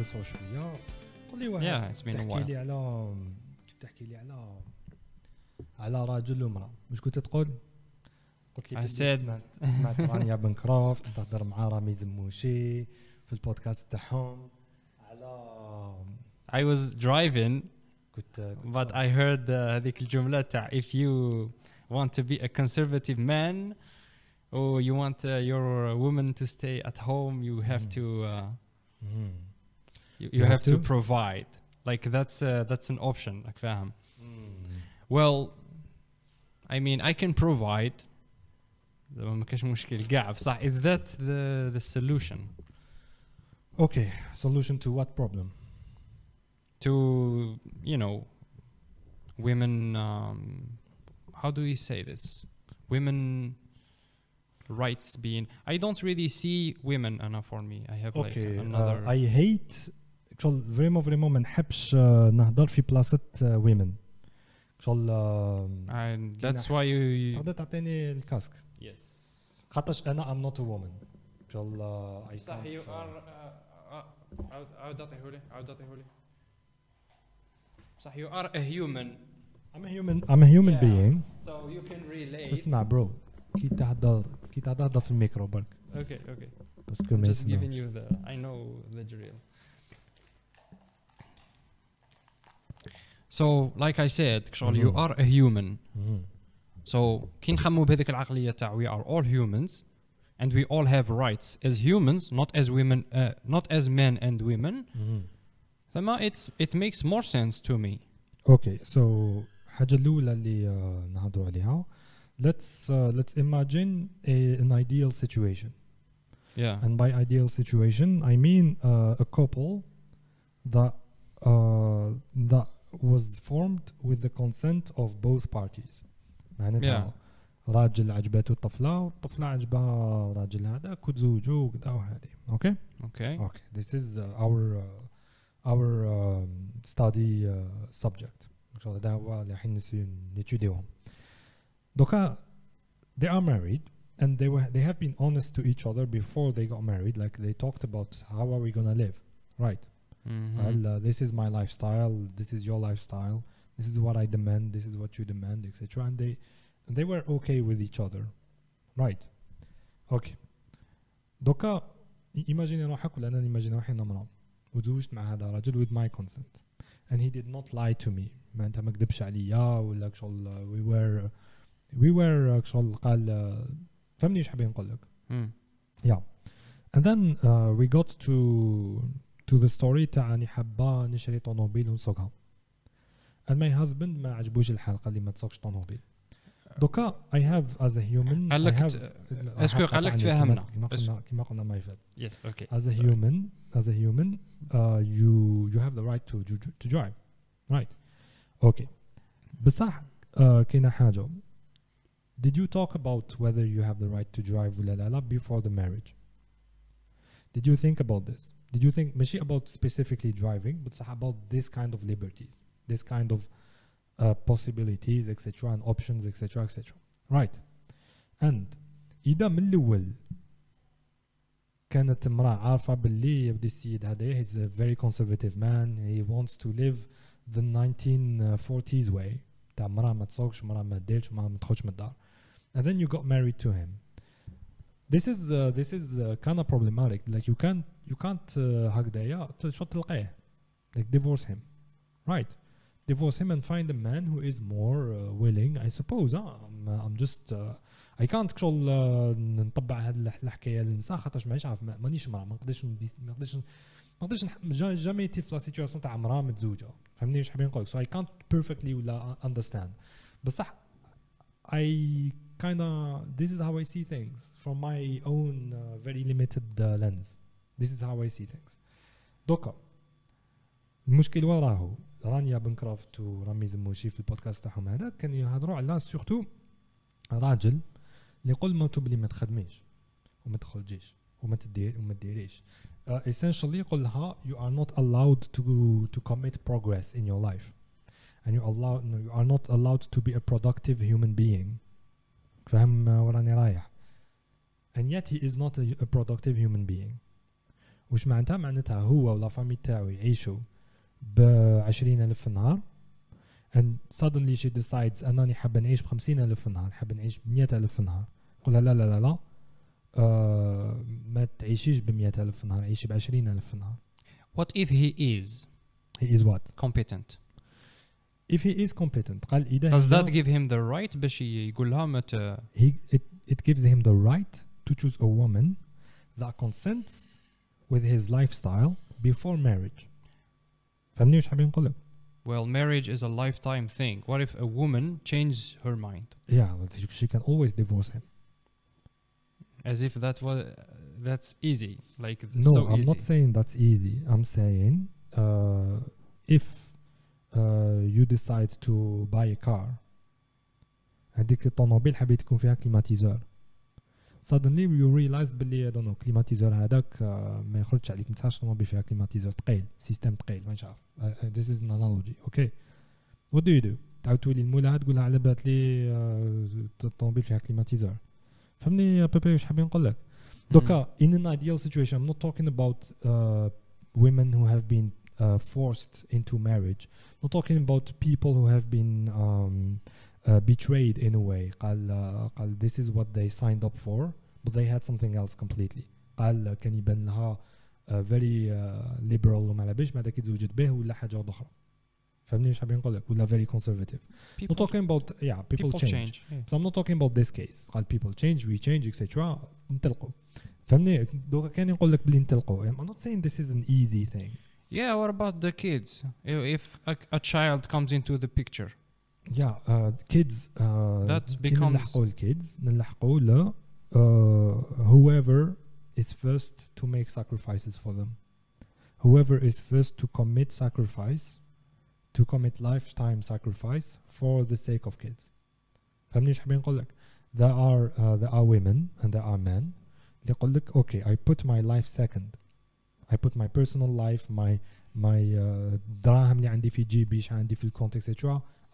نقصوا شويه قول لي واحد Yeah, it's been a تحكي while. لي على تحكي لي على على راجل وامراه مش كنت تقول قلت لي I بلي said- سمعت سمعت رانيا بن كروفت تهضر مع رامي زموشي في البودكاست تاعهم على I was driving كنت كنت but I heard uh, هذيك الجملة تاع if you want to be a conservative man or you want uh, your woman to stay at home you have Mm. to uh, مم. you, You you have have to to? provide like that's uh, that's an option like فاهم مم. well I mean I can provide زعما ما كاش مشكل كاع بصح is that the the solution Okay, solution to what problem? to you know women um, how do we say this women rights being i don't really see women enough for me i have like Okay, another uh, I hate شغل فريمون فريمون ما نحبش آه، نهضر في بلاصة ويمن شغل ذاتس واي تقدر تعطيني الكاسك؟ يس خاطرش أنا ام نوت وومن شغل اي صح يو ار عاود اعطيه لي عاود اعطيه لي صح يو ار ا هيومن ام هيومن ام هيومن بيينغ سو يو كان ريليت اسمع برو كي تهضر كي تهضر في الميكرو برك. أوكي أوكي باسكو ما يسمعش جيفين يو ذا اي نو So like I said, شغل you Mhm. are a human. مم. So كي نخمو بهذيك العقلية تاع we are all humans and we all have rights as humans, not as women, uh, not as men and women. مم. ثم it's it makes more sense to me. اوكي سو الحاجه الاولى اللي uh, نهضروا عليها let's uh, let's imagine a, an ideal situation Yeah. and by ideal situation I mean uh, a couple that uh, that was formed with the consent of both parties معناتها راجل عجبته الطفله والطفله عجبها راجل هذاك وتزوجوا وكذا وهذه اوكي Okay. Okay, this is uh, our uh, our um, study uh, subject. إن شاء الله ده هو اللي الحين نسي- نتيوديهم. دوكا they are married and they were they have been honest to each other before they got married. Like they talked about how are we gonna live, right? Mhm. Well, uh, this is my lifestyle. This is your lifestyle. This is what I demand. This is what you demand, etc. And they and they were okay with each other, right? Okay. دوكا ايماجيني روحك ولا انا نيماجيني روحي انا امراه وتزوجت مع هذا الرجل with my consent and he did not lie to me ما انت ما كذبش عليا ولا شغل we were we were شغل قال فهمني ايش حابين نقول لك Mm. yeah and then uh, we got to to the story تاع اني حابه نشري طوموبيل ونسوقها and my husband ما عجبوش الحال قال لي ما تسوقش طوموبيل دوكا I have as a human قال I لك have ت- اسكو قال لك قطعني تفهمنا كما بس- قلنا كما قلنا ما يفعل Yes. Okay. as a Sorry. human as a human uh, you you have the right to to, to drive right okay بصح uh, كاينه حاجه did you talk about whether you have the right to drive ولا لا لا before the marriage did you think about this did you think ماشي about specifically driving but صح about this kind of liberties this kind of uh, possibilities etc and options etc etc right and اذا من الاول كانت امرأة عارفة باللي يبدي السيد هذا he's a very conservative man he wants to live the 1940s way تاع مرأة ما تسوقش مرأة ما تديرش مرأة ما تخرجش من الدار and then you got married to him this is uh, this is uh, kind of problematic like you can't you can't uh, هكذايا ت- شو تلقاه like divorce him right divorce him and find a man who is more uh, willing I suppose uh, I'm, uh, I'm just uh, I can't شغل uh, نطبع هاد الح- الحكايه للنساء خاطرش مانيش عارف ما- مانيش مرأة ما نقدرش نديس- ما نقدرش ما نقدرش نح- جا- جامي تي في لا سيتياسيون تاع مرأة متزوجة فهمني واش حابين نقول so I can't perfectly ولا understand بصح I kind of this is how I see things From my own uh, very limited uh, lens this is how I see things دوكا المشكل وراه رانيا بن كرافت ورامي زموشي في البودكاست تاعهم هذا كان يهضروا على سورتو راجل اللي يقول مرتو بلي ما تخدميش وما تخرجيش وما تدير وما تديريش uh, essentially يقول لها you are not allowed to to commit progress in your life and you allow you are not allowed to be a productive human being فهم وراني رايح and yet he is not a, a productive human being واش معناتها معناتها هو ولا فامي تاعو يعيشوا ب 20000 في النهار and suddenly she decides انني حابه نعيش ب 50000 في النهار حابه نعيش ب 100000 في النهار قولها لا لا لا لا آه ما تعيشيش ب 100000 في النهار عيشي ب 20000 في النهار What if he is he is what competent if he is competent قال اذا does هي- that give him the right باش يقول لها ما ت- he it, it gives him the right to choose a woman that consents with his lifestyle before marriage فهمني وش حابين نقول لك well marriage is a lifetime thing what if a woman changes her mind yeah she can always divorce him as if that was that's easy like no so i'm easy not saying that's easy i'm saying uh, if uh, you decide to buy a car هذيك الطوموبيل حبيت يكون فيها كليماتيزور suddenly you realized باللي I don't know كليماتيزور هذاك uh, ما يخرجش عليك ما تسعش طوموبيل فيها كليماتيزور ثقيل سيستم ثقيل ما عارف uh, uh, this is an analogy okay what do you do تعاود تولي المولى تقول لها على بالك لي uh, الطوموبيل فيها كليماتيزور فهمني بيبي واش حابين نقول لك Mm. دوكا in an ideal situation I'm not talking about uh, women who have been uh, forced into marriage not talking about people who have been um, uh, betrayed in a way قال uh, قال this is what they signed up for but they had something else completely قال كان يبان لها uh, very uh, liberal وما على باليش بعد كي تزوجت به ولا حاجه واحده اخرى فهمني واش حابين نقول لك ولا very conservative not people, talking about yeah people, people change, change yeah. So I'm not talking about this case قال people change we change etc نطلقوا فهمني دوكا كان يقول لك بلي نطلقوا I'm not saying this is an easy thing yeah what about the kids if if a, a child comes into the picture yeah uh, kids uh, That كي becomes- نلحقوا الكيدز نلحقوا ل uh, whoever is first to make sacrifices for them whoever is first to commit sacrifice to commit lifetime sacrifice for the sake of kids فهمني ايش حابين نقول لك there are uh, there are women and there are men اللي يقول لك okay I put my life second I put my personal life my my uh, دراهم اللي عندي في جيبي ايش عندي في الكونتكست etc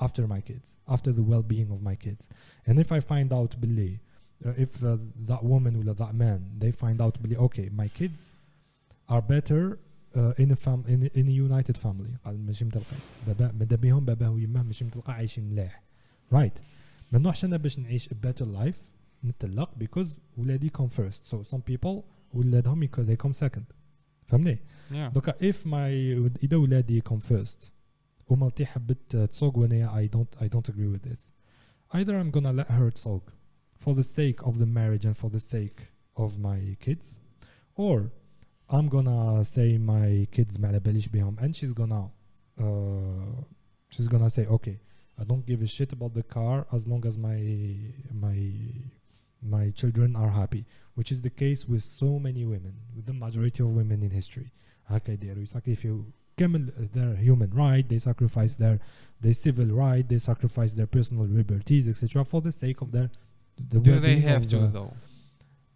after my kids after the well-being of my kids and if I find out باللي uh, if uh, that woman or that man they find out باللي okay my kids are better uh, in a fam in, a- in a united family قال ماشي متلقى بابا مادا بيهم باباه ويماه ماشي متلقى عايشين ملاح right ما نروحش انا باش نعيش a better life نتطلق because ولادي come first so some people ولادهم يك- they come second فهمني yeah دوكا if my اذا ولادي come first ومرتي حبت تسوق وانا I don't I don't agree with this either I'm gonna let her تسوق for the sake of the marriage and for the sake of my kids or I'm gonna say my kids ما على باليش بهم and she's gonna uh, she's gonna say okay I don't give a shit about the car as long as my my my children are happy which is the case with so many women with the majority of women in history هكا يديروا يساكريفيو camel uh, their human right, they sacrifice their their civil right, they sacrifice their personal liberties, etc., for the sake of their. The Do they have to the, uh, though?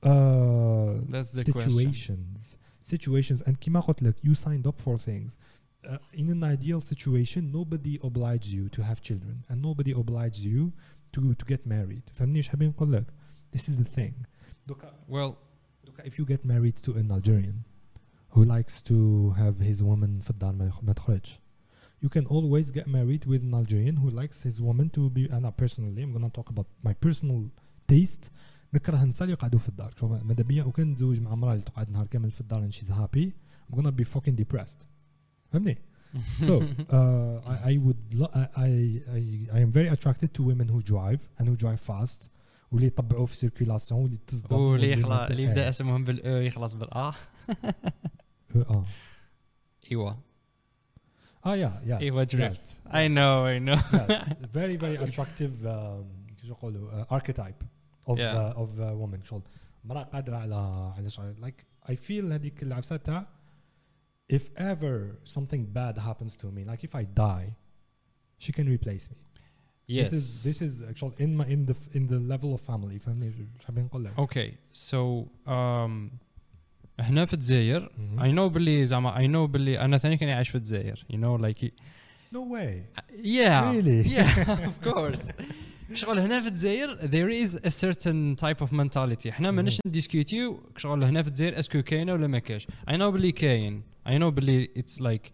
Uh, That's the situations, question. situations, and kimakotlek, you signed up for things. Uh, in an ideal situation, nobody obliges you to have children, and nobody obliges you to to get married. This is the thing. Well, if you get married to an Algerian, who likes to have his woman في الدار ما يخ- ما تخرجش you can always get married with an Algerian who likes his woman to be أنا personally I'm gonna talk about my personal taste نكره النساء اللي يقعدوا في الدار شوف ماذا بيا وكان نتزوج مع امراه اللي تقعد نهار كامل في الدار and she's happy I'm gonna be fucking depressed فهمني so uh, I, I would lo- I, I, I, I am very attracted to women who drive and who drive fast واللي يطبعوا في circulation واللي تصدم واللي واللي يخلص ما اللي ت- يبدا إيه. اسمهم بالاو يخلص بالا اه اه ايوا اه yeah yes ايوا yes, دريفت I know I know yes very very attractive um, كيفاش نقولوا uh, archetype of Yeah. uh, of uh, woman شغل مرأة قادرة على على شغل like I feel هذيك العفسة تاع if ever something bad happens to me like if I die she can replace me yes this is this is actually in my in the in the level of family فهمني ايش حابين نقول لك okay so um هنا في الجزائر. I know باللي زعما I know باللي أنا ثاني كاني عايش في الجزائر know like no way yeah Really? yeah of course شغل هنا في الجزائر there is a certain type of mentality إحنا ماناش نديسكوتيو شغل هنا في الجزائر اسكو كاينة ولا ما كاينش I know بلي كاين I know بلي it's like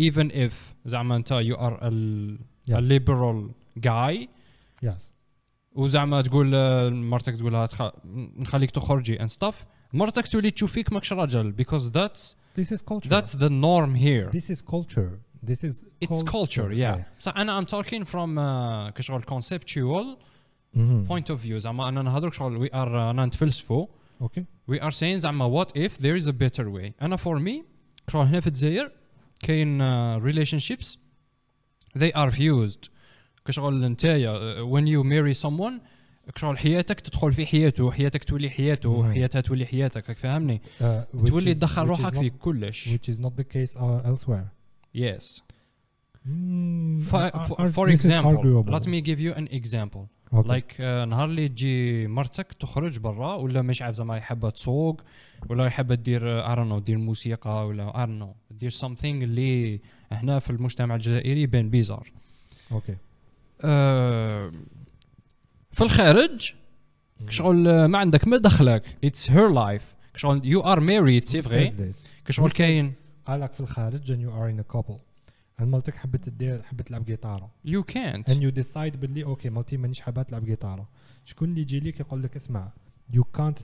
even if زعما أنت a, a Yes. liberal guy yes وزعما تقول مرتك تقول لها. نخليك تخرجي and stuff مرتك تولي تشوف فيك ماكش راجل because that's this is culture that's the norm here this is culture this is it's culture yeah بصح انا I'm talking from uh, كشغل conceptual Mhm. point of view زعما انا نهضرك شغل we are انا نتفلسفوا okay we are saying زعما what if there is a better way انا for me شغل هنا في الجزائر كاين uh, relationships they are fused كشغل نتايا uh, when you marry someone كشغل حياتك تدخل في حياته حياتك تولي حياته. حياتها تولي حياتك راك فاهمني؟ Uh, تولي تدخل روحك في كلش. which is not the case uh, elsewhere. Yes. Mm, for, ar- for, example let me give you an example. Okay. لايك like, uh, نهار اللي تجي مرتك تخرج برا ولا مش عارف زعما حابه تسوق ولا حابه دير اي نو دير موسيقى ولا اي نو دير something اللي هنا في المجتمع الجزائري يبان بيزار. Okay. Uh, في الخارج شغل ما عندك ما دخلك. اتس هير لايف شغل يو ار ماريد سي فغي says- كاين. قالك في الخارج and you are in a couple. And مالتك حبت تدير حبت تلعب جيتارة يو كانت and you decide باللي أوكي مالتي مانيش حابة تلعب جيتارة شكون اللي يجي لك يقول لك اسمع you can't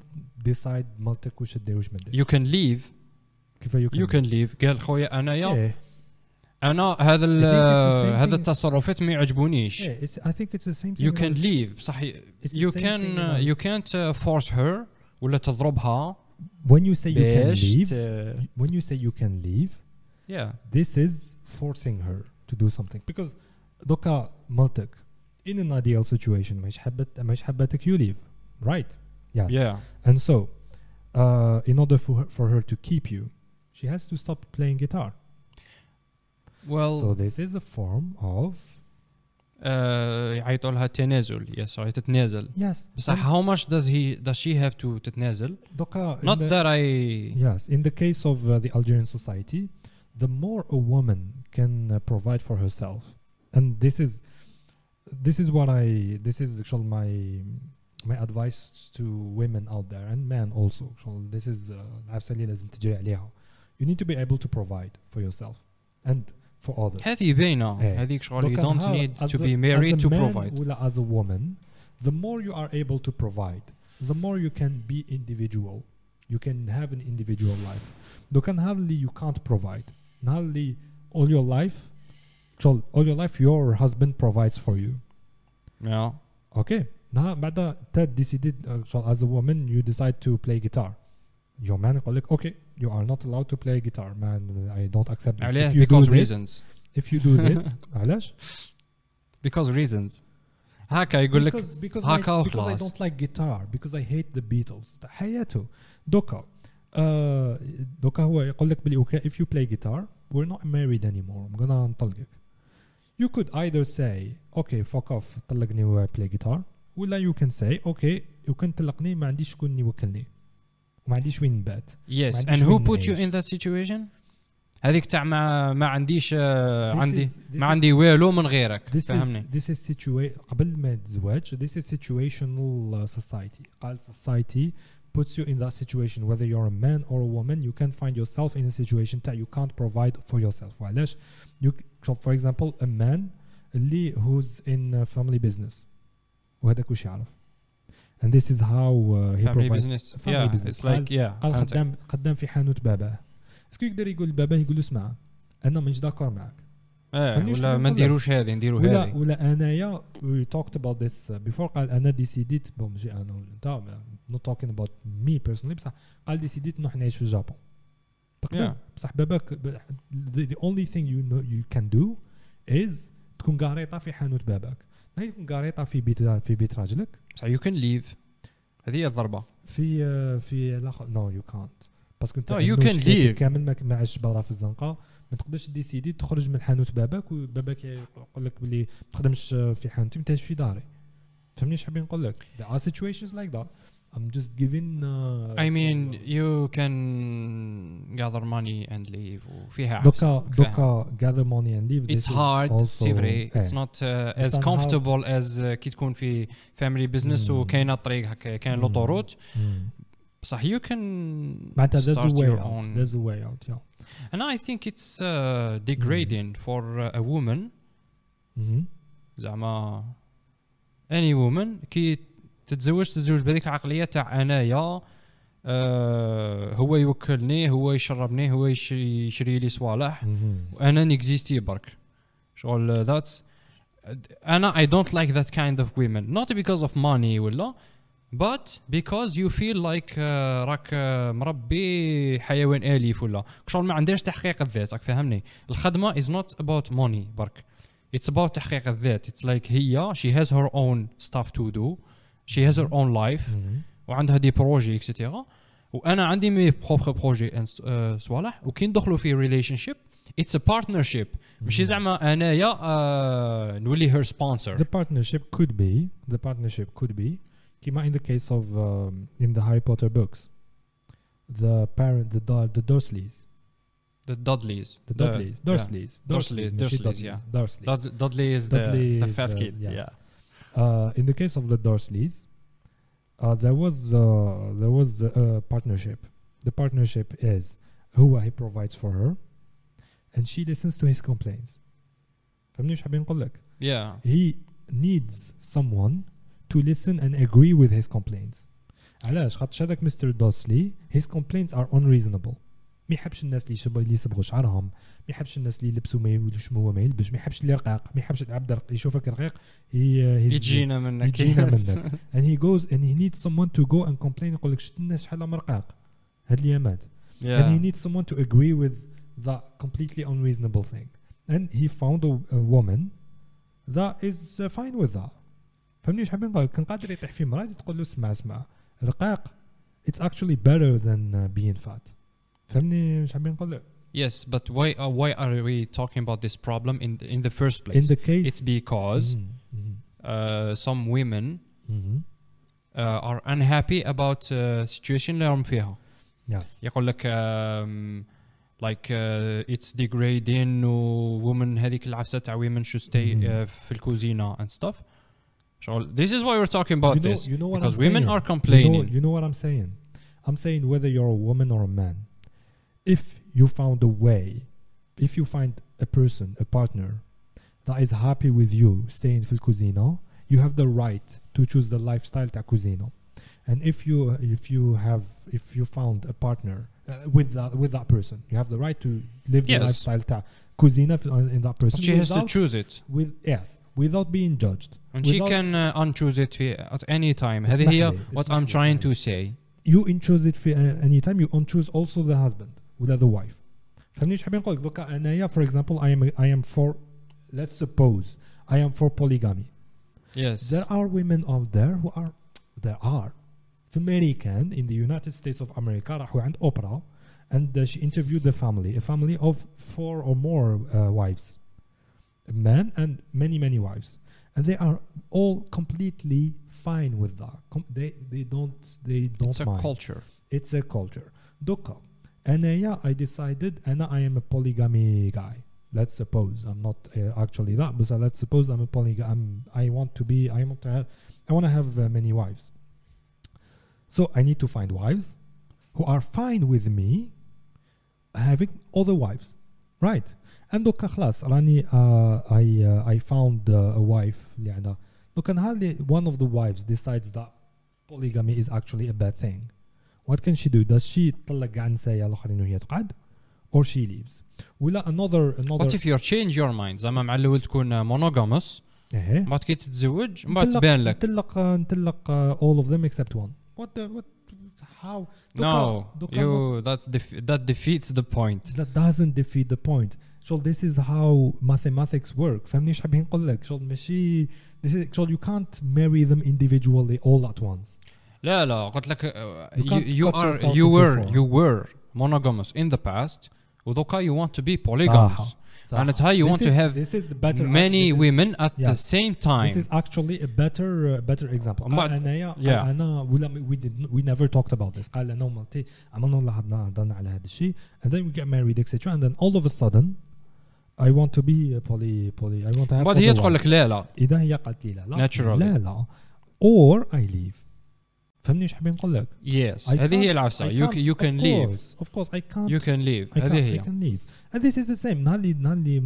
decide مالتك وش تدير وش ما تدير. يو كان ليف كيف you يو كان ليف قال خويا انايا إيه. أنا هذا هذا التصرفات ما يعجبونيش يو كان ليف صح يو كان يو كانت فورس هير ولا تضربها when you say you can leave when you say you can leave yeah this is forcing her to do something because دوكا مالتك in an ideal situation ماهيش حبت ماهيش حبتك you leave right yes yeah and so uh, in order for her, for her to keep you she has to stop playing guitar well so this is a form of uh, يعيطوا لها تنازل yes راهي تتنازل yes بصح and how much does he does she have to تتنازل دوكا in not the- that I Yes, in the case of uh, the Algerian society, the more a woman can uh, provide for herself, and this is this is what I this is actually my my advice to women out there and men also. actually, This is uh, absolutely لازم تجري عليها. You need to be able to provide for yourself and for others. هذه باينه إيه. هذيك شغل you دوكا don't نهار need as to a- be married as a to man provide ولا as a woman, the more you are able to provide, the more you can be individual. You can have an individual life. دوكا نهار اللي you can't provide, نهار اللي all your life, شغل all your life your husband provides for you. yeah Okay. نهار بعد انت decided uh, شغل as a woman you decide to play guitar. Your man يقول لك okay you are not allowed to play guitar man I don't accept this. عليه If you do because this, reasons if you do this علاش؟ because reasons هكا يقول لك because because, هكا I, because I وخلاص. don't like guitar because I hate the Beatles حياته دوكا آه دوكا هو يقول لك بلي okay if you play guitar we're not married anymore I'm gonna نطلقك you could either say okay fuck off طلقني و play guitar ولا you can say okay you can تطلقني ما عنديش شكون يوكلني ما عنديش وين نبات yes ما and عنديش who وين put you نعيش. in that situation هذيك تاع ما ما عنديش آه، This عندي is- this ما is- عندي والو من غيرك This is فهمني this is situa- قبل ما تزواج this is situational uh, society قال society puts you in that situation whether you're a man or a woman you can find yourself in a situation that you can't provide for yourself وعلاش you c- so for example a man اللي who's in uh, family business وهذاك وش يعرف And this is how uh, he family provides business. family yeah business. it's like yeah قال. خدام خدام في حانوت باباه اسكو يقدر يقول لباباه يقول له اسمع أنا مش داكور فهمني شنو ولا ما؟ نديروش هذه نديروا ولا هذه. ولا أنايا we talked about this before. قال أنا ديسيديت بون ماشي أنا ولا أنت not talking about me personally بصح قال ديسيديت نروح نعيش في الجابون. تقدر؟ Yeah. بصح باباك the, the only thing you know you can do is تكون قاريطه في حانوت باباك. تكون قاريطه في بيت في بيت راجلك. صح you can leave. هذه هي الضربة. في آه، في الآخر نو يو كانت باسكو انت can شكيتك leave. كامل ما ما عادش برا في الزنقة. ما تقدرش ديسيدي تخرج من حانوت باباك وباباك يقول لك بلي ما تخدمش في حانوتي ما في داري. فهمني إيش حابين نقول لك؟ There are situations like that. I'm just giving uh, I mean uh, you can gather money and leave وفيها دوكا عفسة. دوكا gather money and leave It's this is hard also- سي فري إيه. it's not uh, as somehow- comfortable as uh, كي تكون في family business مم. وكاينه طريق هكا كاين مم. لوطوروت مم. بصح you can معناتها there's a start way your out own there's a way out yeah and I think it's uh, degrading for uh, a woman Mhm. زعما any woman كي تتزوج تتزوج بهذيك العقلية تاع أنايا آه هو يوكلني هو يشربني هو يش- يشري لي صوالح. وأنا نكزيستي برك. شغل ذاتس أنا I don't like that kind of women. Not because of money ولا but because you feel like uh, راك uh, مربي حيوان آليف ولا. شغل ما عندهاش تحقيق الذات راك فاهمني الخدمة is not about money برك. It's about تحقيق الذات. It's like هي she has her own stuff to do. she has her own life Mhm. وعندها دي بروجي اكسيتيرا وانا عندي مي بروبر بروجي صوالح وكي ندخلوا في ريليشن شيب اتس ا بارتنرشيب ماشي Mhm. زعما انايا آه نولي هير سبونسر The partnership could be, the partnership could be, كما in the case of um, in the Harry Potter books, the parent, the Dur- the Dursleys, ذا دادليز the Dudleys, Dursleys, Dursleys, ماشي Dursleys, yeah. Dursleys. دادلي از ذا Dudley ذا is فات the- كيد yes. uh, in the case of the Dursleys, uh, there was uh, there was a partnership. The partnership is who he provides for her, and she listens to his complaints. Yeah. He needs someone to listen and agree with his complaints. علاش؟ خاطرش هذاك مستر دوسلي his complaints are unreasonable. ما يحبش الناس اللي يصبغوا شعرهم ما يحبش الناس اللي يلبسوا ما يولوش هو ما يلبس ما يحبش اللي رقاق ما يحبش العبد يشوفك رقيق يجينا منك. يجينا. منك. and he goes and he needs someone to go and complain يقول لك شفت الناس شحال مرقاق هاد الايامات and he needs someone to agree with that completely unreasonable thing. And he found a, a woman that is uh, fine with that. فهمني حابين نقول كان قادر يطيح في مراد تقول له اسمع اسمع. رقاق it's actually better than uh, being fat. فهمني حابين نقول لك Yes, but why uh, why are we talking about this problem in the, in the first place? in the case it's because Mhm, mhm, uh, some women mhm. uh, are unhappy about uh, situation اللي راهم فيها. yes يقول لك um, like uh, it's degrading و women هذيك العفسه تاع women should stay Mhm. uh, في الكوزينه and stuff. شغل this is why we're talking about you know, this you know what because I'm women saying. are You know, complaining. you know what I'm saying? I'm saying whether you're a woman or a man, if you found a way, if you find a person, a partner that is happy with you staying في الكوزينة, you have the right to choose the lifestyle تاع كوزينة. And if you if you have if you found a partner uh, with that with that person, you have the right to live the Yes. lifestyle تاع كوزينة في- in that person. But she has to without- choose it with yes without being judged. and she Without- can uh, unchoose it في at any time. هذه اسمح هي لي، what اسمح I'm لي، trying اسمح to say. you unchoose it في uh, any time you unchoose also the husband ولا the wife فهمني ايش حابين نقول لك دوكا انايا for example I am I am for let's suppose I am for polygamy Yes. there are women out there who are there are في American in the United States of America راحوا عند Oprah and uh, she interviewed the family a family of four or more uh, wives a man and many many wives and they are all completely fine with that Com- they they don't they don't it's a mind culture. it's a culture دوكا انايا I decided انا I am a polygamy guy let's suppose I'm not uh, actually that but let's suppose I'm a polygamy I'm, I want to be I want to have I want to have uh, many wives so I need to find wives who are fine with me having other wives right and دوكا خلاص راني uh, I uh, I found uh, a wife اللي عندها دوكا نهار اللي one of the wives decides that polygamy is actually a bad thing what can she do does she تطلق كاع النسايا الاخرين وهي تقعد or she leaves ولا another another What if you change your mind زعما مع الاول تكون monogamous ايه بعد كي تتزوج من بعد نطلق- تبان لك نطلق نطلق uh, all of them except one what the what how No, دوكا- دوكا you that's def- that defeats the point. that doesn't defeat the point شغل this is how mathematics work فهمني ايش حابين نقول لك شغل ماشي this is شغل you can't marry them individually all at once لا لا قلت لك uh, You you, can't you cut are yourself you into were four. you were monogamous in the past ودوكا you want to be polygamous صح. صح. معناتها you This want to is- have this is the better many this is- women at Yeah. the same This time is actually a better uh, better example. ومن بعد- قال انايا Yeah. قال انا ولا we did we never talked about this. قال انا ومرتي عملنا لاحظنا هضرنا على هذا الشيء and then we get married etc. and then all of a sudden I want to be uh, poly poly I want to have بعد هي other تقول wives. لك لا لا اذا هي قالت لي لا لا Naturally. لا لا or I leave فهمني إيش حابين نقول لك؟ I هذه هي العفسه leave course, of course I can't you can leave I هذه can, I هي can leave and this is the same نهار اللي نهار اللي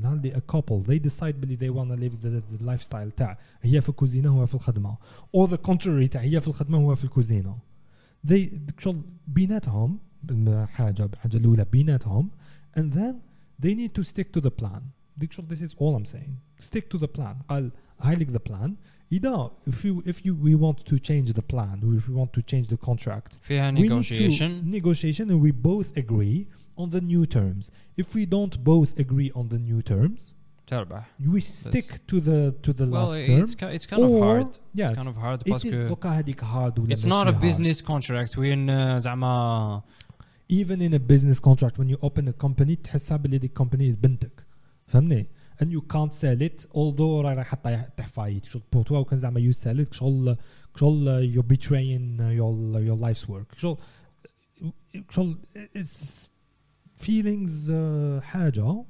نهار اللي a couple they decide بلي they wanna live the, the lifestyle تاع هي في الكوزينه هو في الخدمه or the contrary تاع هي في الخدمه هو في الكوزينه they شغل بيناتهم حاجة الحاجة الاولى بيناتهم and then they need to stick to the plan ديك شغل this is all I'm saying stick to the plan قال هاي لك the plan إذا if you if you we want to change the plan or if we want to change the contract فيها we need to negotiation negotiation and we both agree on the new terms. If we don't both agree on the new terms, تربح we stick to the to the well last term. it's, ki- it's kind of or- hard Yes, it's kind of hard it is باسكو دوكا هذيك hard ولا it's not a ماشي hard. business contract وين uh, زعما Even in a business contract, when you open a company, تحسها باللي ديك company is بنتك. فهمني؟ And you can't sell it although راهي حتى تحفايت شغل بوتوا وكان زعما you sell it شغل شغل you're betraying your your life's work شغل شغل it's feelings uh, حاجة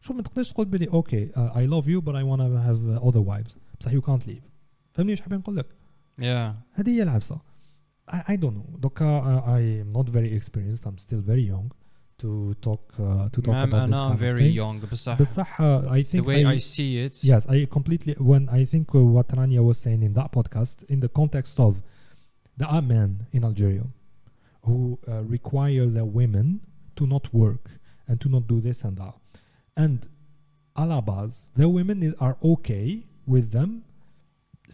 شغل ما تقدرش تقول بلي اوكي uh, I love you but I wanna have uh, other wives بصح you can't leave فهمني ايش حابين نقول لك؟ yeah هذه هي العبسة I, I don't know دوكا uh, I'm not very experienced I'm still very young to talk uh, to talk مام about this انا kind of very things young بصح بصح uh, I the think way I, I see it yes I completely when I think uh, what Rania was saying in that podcast in the context of there are men in Algeria who uh, require their women to not work and to not do this and that and a la base their women is, are okay with them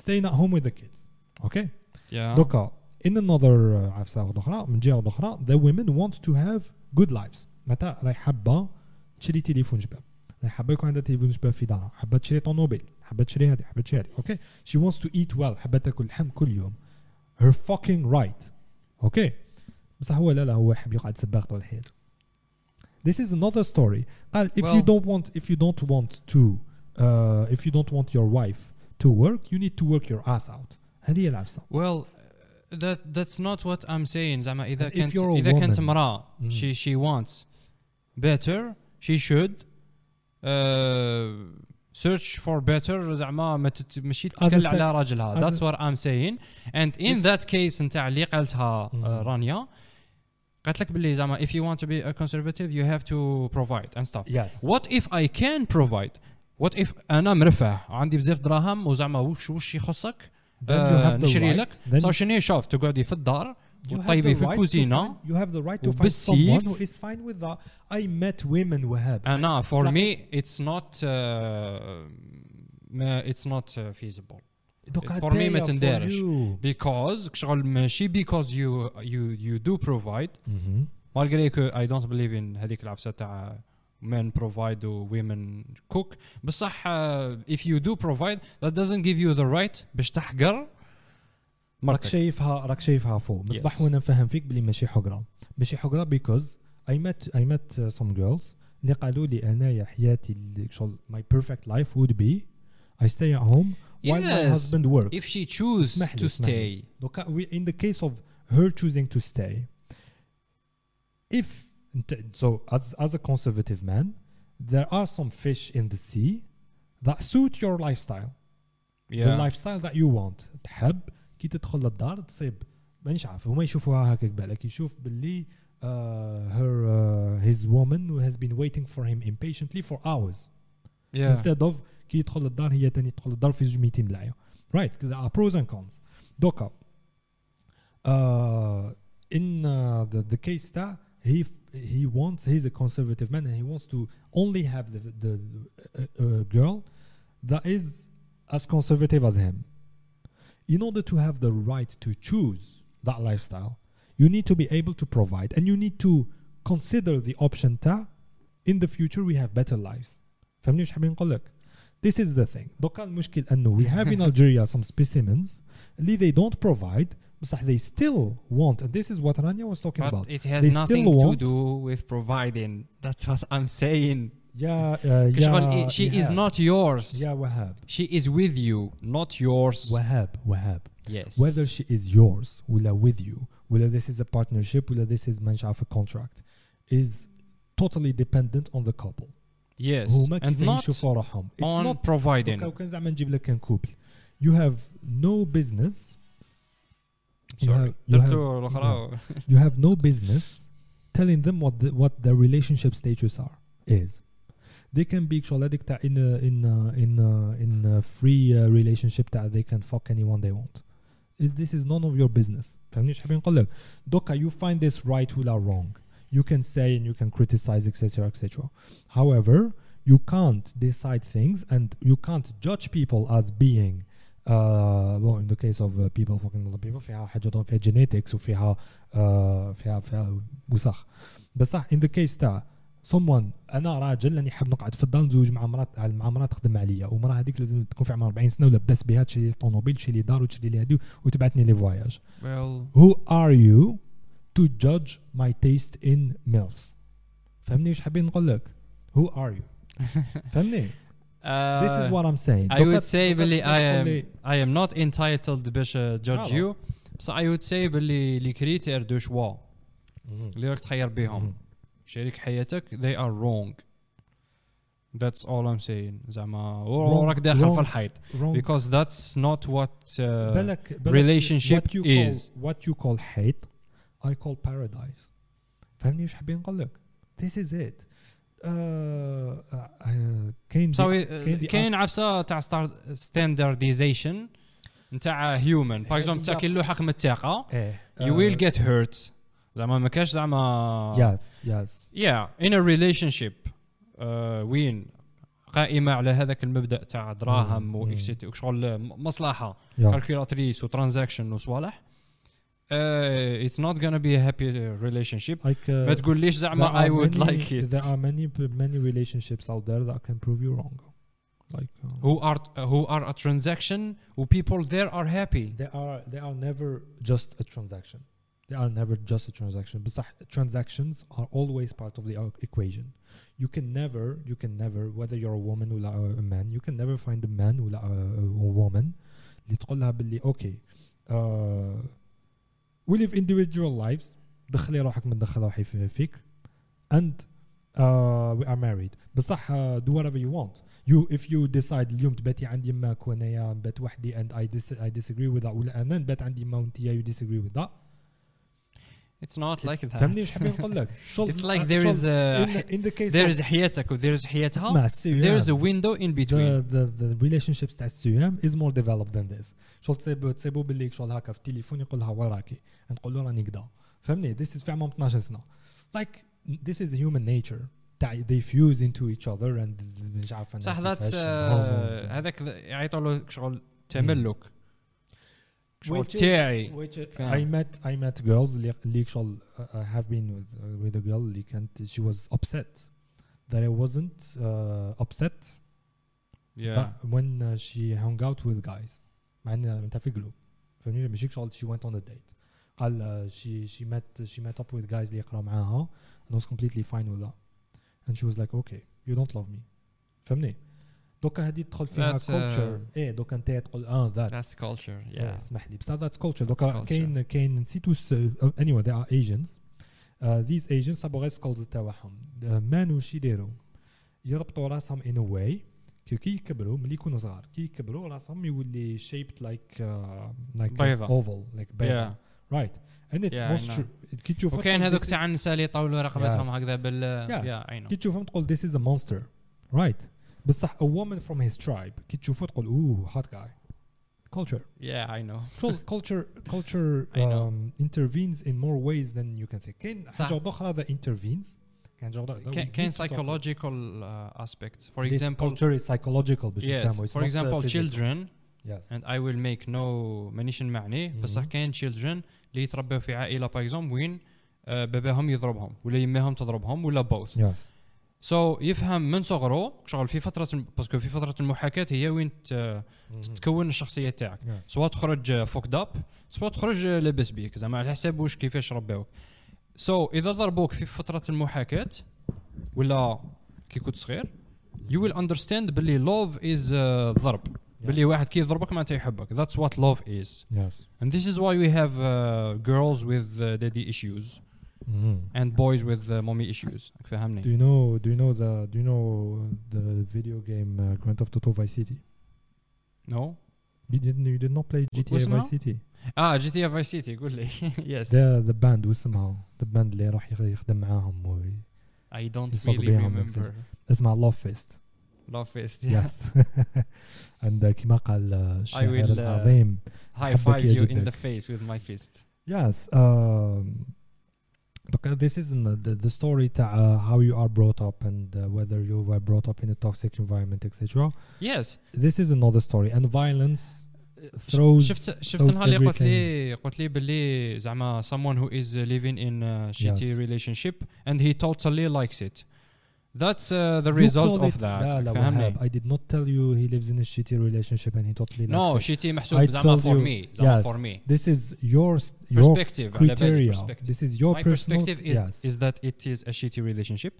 staying at home with the kids okay yeah دوكا in another uh, عفسه واحدة اخرى من جهه واحدة اخرى the women want to have good lives متى راهي حابه تشري تليفون جباب راهي حابه يكون عندها تليفون جباب في دارها حابه تشري طوموبيل حابه تشري هذه حابه تشري هذه اوكي she wants to eat well حابه تاكل لحم كل يوم her fucking right اوكي بصح هو لا لا هو يحب يقعد سباق طول حياته this is another story قال if you Well- don't want if you don't want to uh, if you don't want your wife to work you need to work your ass out هذه هي العفسه well that that's not what I'm saying زعما إذا If كانت you're a إذا كانت woman. امرأة Mm. she she wants better she should uh, search for better زعما ما تت- ماشي As I تتكل said- على راجلها as that's I- what I'm saying and in If- that case نتاع اللي قالتها uh, Mm. رانيا قالت لك باللي زعما if you want to be a conservative you have to provide and stuff yes what if I can provide what if انا مرفه عندي بزاف دراهم وزعما وش وش يخصك آه، نشري لك. صح شنو؟ شاف تقعدي في الدار وطيبي في الكوزينة يو هاف ذا رايت تو فايند someone who is fine with that I met وهاب أنا فور مي اتس نوت ما اتس نوت فيزيبل فور مي ما تندارش بيكوز شغل ماشي بيكوز يو يو يو دو بروفايد مالغري كو اي دونت بليف ان هذيك العفسة تاع men provide و women cook بصح uh, if you do provide that doesn't give you the right باش تحقر راك مرتك شايفها راك شايفها فوق مصباح Yes. وانا نفهم فيك بلي ماشي حقره ماشي حقره because I met I met uh, some girls اللي قالوا لي انايا حياتي اللي شغل my perfect life would be I stay at home while my Yes. husband works if she choose اسمح لي، to اسمح لي. stay دوكا we, in the case of her choosing to stay if انت- so as as a conservative man there are some fish in the sea that suit your lifestyle the yeah lifestyle that you want تحب كي تدخل للدار تصيب مانيش عارف هما يشوفوها هكاك بالك يشوف باللي uh, her uh, his woman who has been waiting for him impatiently for hours yeah instead of كي يدخل للدار هي تاني تدخل للدار في زوج ميتين بلايا right there are pros and cons دوكا uh, in uh, the, the case تاع he he wants he's a conservative man and he wants to only have the the uh, uh, girl that is as conservative as him in order to have the right to choose that lifestyle you need to be able to provide and you need to consider the option تاع in the future we have better lives فهمني ايش حابين نقول لك this is the thing دوكا المشكل انه we have in Algeria some specimens اللي they don't provide بصح they still want and this is what Rania was talking but about it has They nothing still to want- do with providing that's what I'm saying يا uh, كشغل يا she is إيهاب. not yours يا وهاب she is with you not yours وهاب وهاب yes whether she is yours ولا with you ولا this is a partnership ولا this is مانيش عارف a contract is totally dependent on the couple yes هما and كيف not يشوفوا روحهم it's on not providing لو كان زعما نجيب لك كان كوبل you have no business you sorry have, you, have, درتو الاخرى you have no business telling them what the, what their relationship status are is they can be شغل هذيك تاع in a, in a, in a, in a free uh, relationship تاع they can fuck anyone they want It- this is none of your business فهمني ايش حابين نقول لك دوكا you find this right ولا wrong you can say and you can criticize etc etc however you can't decide things and you can't judge people as being بون ان ذا كيس اوف بيبل فوكينج اذر بيبل فيها حاجة فيها جينيتكس وفيها آه، فيها فيها وسخ. بصح ان ذا كيس تاع سمون أنا راجل راني حاب نقعد في الدار نزوج مع مرات مع مرات تخدم عليا. ومرا هذيك لازم تكون في عمرها 40 سنة ولبس بها تشري لي طونوبيل تشري لي دار وتشري لي هادي وتبعثني لي فواياج هو ار يو تو جادج ماي تيست ان ميلفز فهمني واش حابين نقول لك؟ هو ار يو فهمني؟ uh, this is what I'm saying I دوكا- would say دوكا باللي تقدر I تقول am لي- I am not entitled باش uh, judge آه. you بس I would say باللي لي كريتير دو شوا اللي راك تخير بهم مهم. شريك حياتك they are wrong that's all I'm saying زعما Wrong- وراك داخل wrong. في الحيط wrong because that's not what uh, بالك بالك relationship what you call, is. what you call hate I call paradise فهمني ايش حابين نقول لك this is it آه، آه، آه، كاين كاين عفسه تاع ستاندرديزيشن نتاع هيومن باغ اكزومبل تاع كي اللوحه كما يو ويل جيت هيرت زعما ما كاش زعما يس يس يا ان ا ريليشن شيب وين؟ قائمة على هذاك المبدأ تاع دراهم وشغل مصلحة كالكيلاتريس وترانزاكشن وصوالح uh, it's not gonna be a happy relationship like uh, ما تقوليش there زعما are I would many, like it there are many many relationships out there that can prove you wrong like uh, who are who are a transaction who people there are happy they are they are never just a transaction they are never just a transaction but transactions are always part of the uh, equation you can never you can never whether you're a woman or a man you can never find a man or a, a woman اللي تقول لها باللي اوكي uh, we live individual lives دخلي روحك من دخل روحي في- فيك and uh, we are married بصح uh, do whatever you want you if you decide اليوم تباتي عندي يماك وانايا نبات وحدي and I, dis I disagree with that ولا انا نبات عندي يما وانت you disagree with that it's not like that فهمني ايش حابين نقول لك شغل- it's like uh, there شغل is a in, in the case there of is حياتك و there is حياتها اسمع السيام there is a window in between the, the, the relationships تاع السيام is more developed than this شغل تصيبوا تصيبوا باللي شغل هكا في التليفون يقول لها وين راكي نقول له راني كدا فهمني this is في عمرهم 12 سنه like this is human nature تاع they fuse into each other and مش عارف أنا صح كيفاش ذاتس hormones and- هذاك ذا- يعيطوا له شغل تملك شغل Which is- تاعي which is- فاهم. I met I met girls اللي اللي شغل uh, I have been with, uh, with a girl اللي كانت she was upset that I wasn't uh, upset yeah but when uh, she hung out with guys مع ان انت في جروب فهمني ماشي شغل she went on a date قال uh, she she met she met up with guys اللي يقراو معاها and was completely fine with that and she was like okay you don't love me فهمني دوكا هذه تدخل فيها كولتشر uh, إيه دوكا أنت تقول آه ذاتس إيه، كولتشر اسمح لي. بصح ذاتس كولتشر دوكا كاين كاين نسيتو اني واي ذي ار ايجنتس ذيز ايجنتس صابوا غير سكولز تاعهم مانو واش يديروا يربطوا راسهم ان واي كي يكبروا ملي يكونوا صغار. كي يكبروا راسهم يولي شيبت لايك لايك بيضة. اوفل لايك بيضة. رايت ان اتس موست ترو كي تشوفهم وكاين هذوك تاع النساء اللي يطولوا رقبتهم هكذا بال كي تشوفهم تقول ذيس از ا مونستر رايت بصح a woman from his tribe كي تشوفه تقول اوه hot guy culture yeah I know culture culture um, intervenes in more ways than you can think كاين. حاجة أخرى that intervenes كاين حاجة we كاين psychological uh, aspects for This example culture is psychological باش yes it's for uh, example physical. children yes and I will make no مانيش نمعني بصح Mhm. كاين children اللي يتربوا في عائله باغ اكزومبل وين آه، باباهم يضربهم ولا يماهم تضربهم ولا both yes سو so يفهم من صغره شغل في فترة باسكو في فترة المحاكاة هي وين ت- تكون الشخصية تاعك. Yes. سواء تخرج فوكد اب سواء تخرج لاباس بيك زعما على حسب واش كيفاش رباوك. سو so, إذا ضربوك في فترة المحاكاة ولا كي كنت صغير you will understand باللي is uh, ضرب. باللي واحد كي يضربك معناتها يحبك. That's what love is. Yes. and this is why we have uh, girls with uh, daddy issues Mhm. and boys with uh, mommy issues Do فهمني you know? Do you know the? Do you know the video game uh, Grand Theft Auto Vice City? no You didn't. You did not play GTA واسمها؟ Vice City. اه جي تي اف سيتي قول لي yes The the band واسمها the band اللي راح يخ- يخدم معاهم و I don't يسوق really بيهم remember اسمها Love Fest. love fest Yes. and uh, كما قال uh, الشاعر will, uh, العظيم high أحبك five يا you in جدك. the face with this isn't uh, the, the story تاع uh, how you are brought up and uh, whether you were brought up in a toxic environment, etc. yes This is another story. And violence ش- throws شفت شفت throws نهار اللي قلت everything. لي قلت لي باللي زعما someone who is living in a shitty Yes. relationship and he totally likes it that's uh, the You result call of it- that لا لا فهمني وهاب. I did not tell you he lives in a shitty relationship and he totally no likes it. shitty محسوب I زعما told for you- me زعما yes. for me This is your st- your perspective على بالي criteria. perspective This is your my personal perspective is yes. is that it is a shitty relationship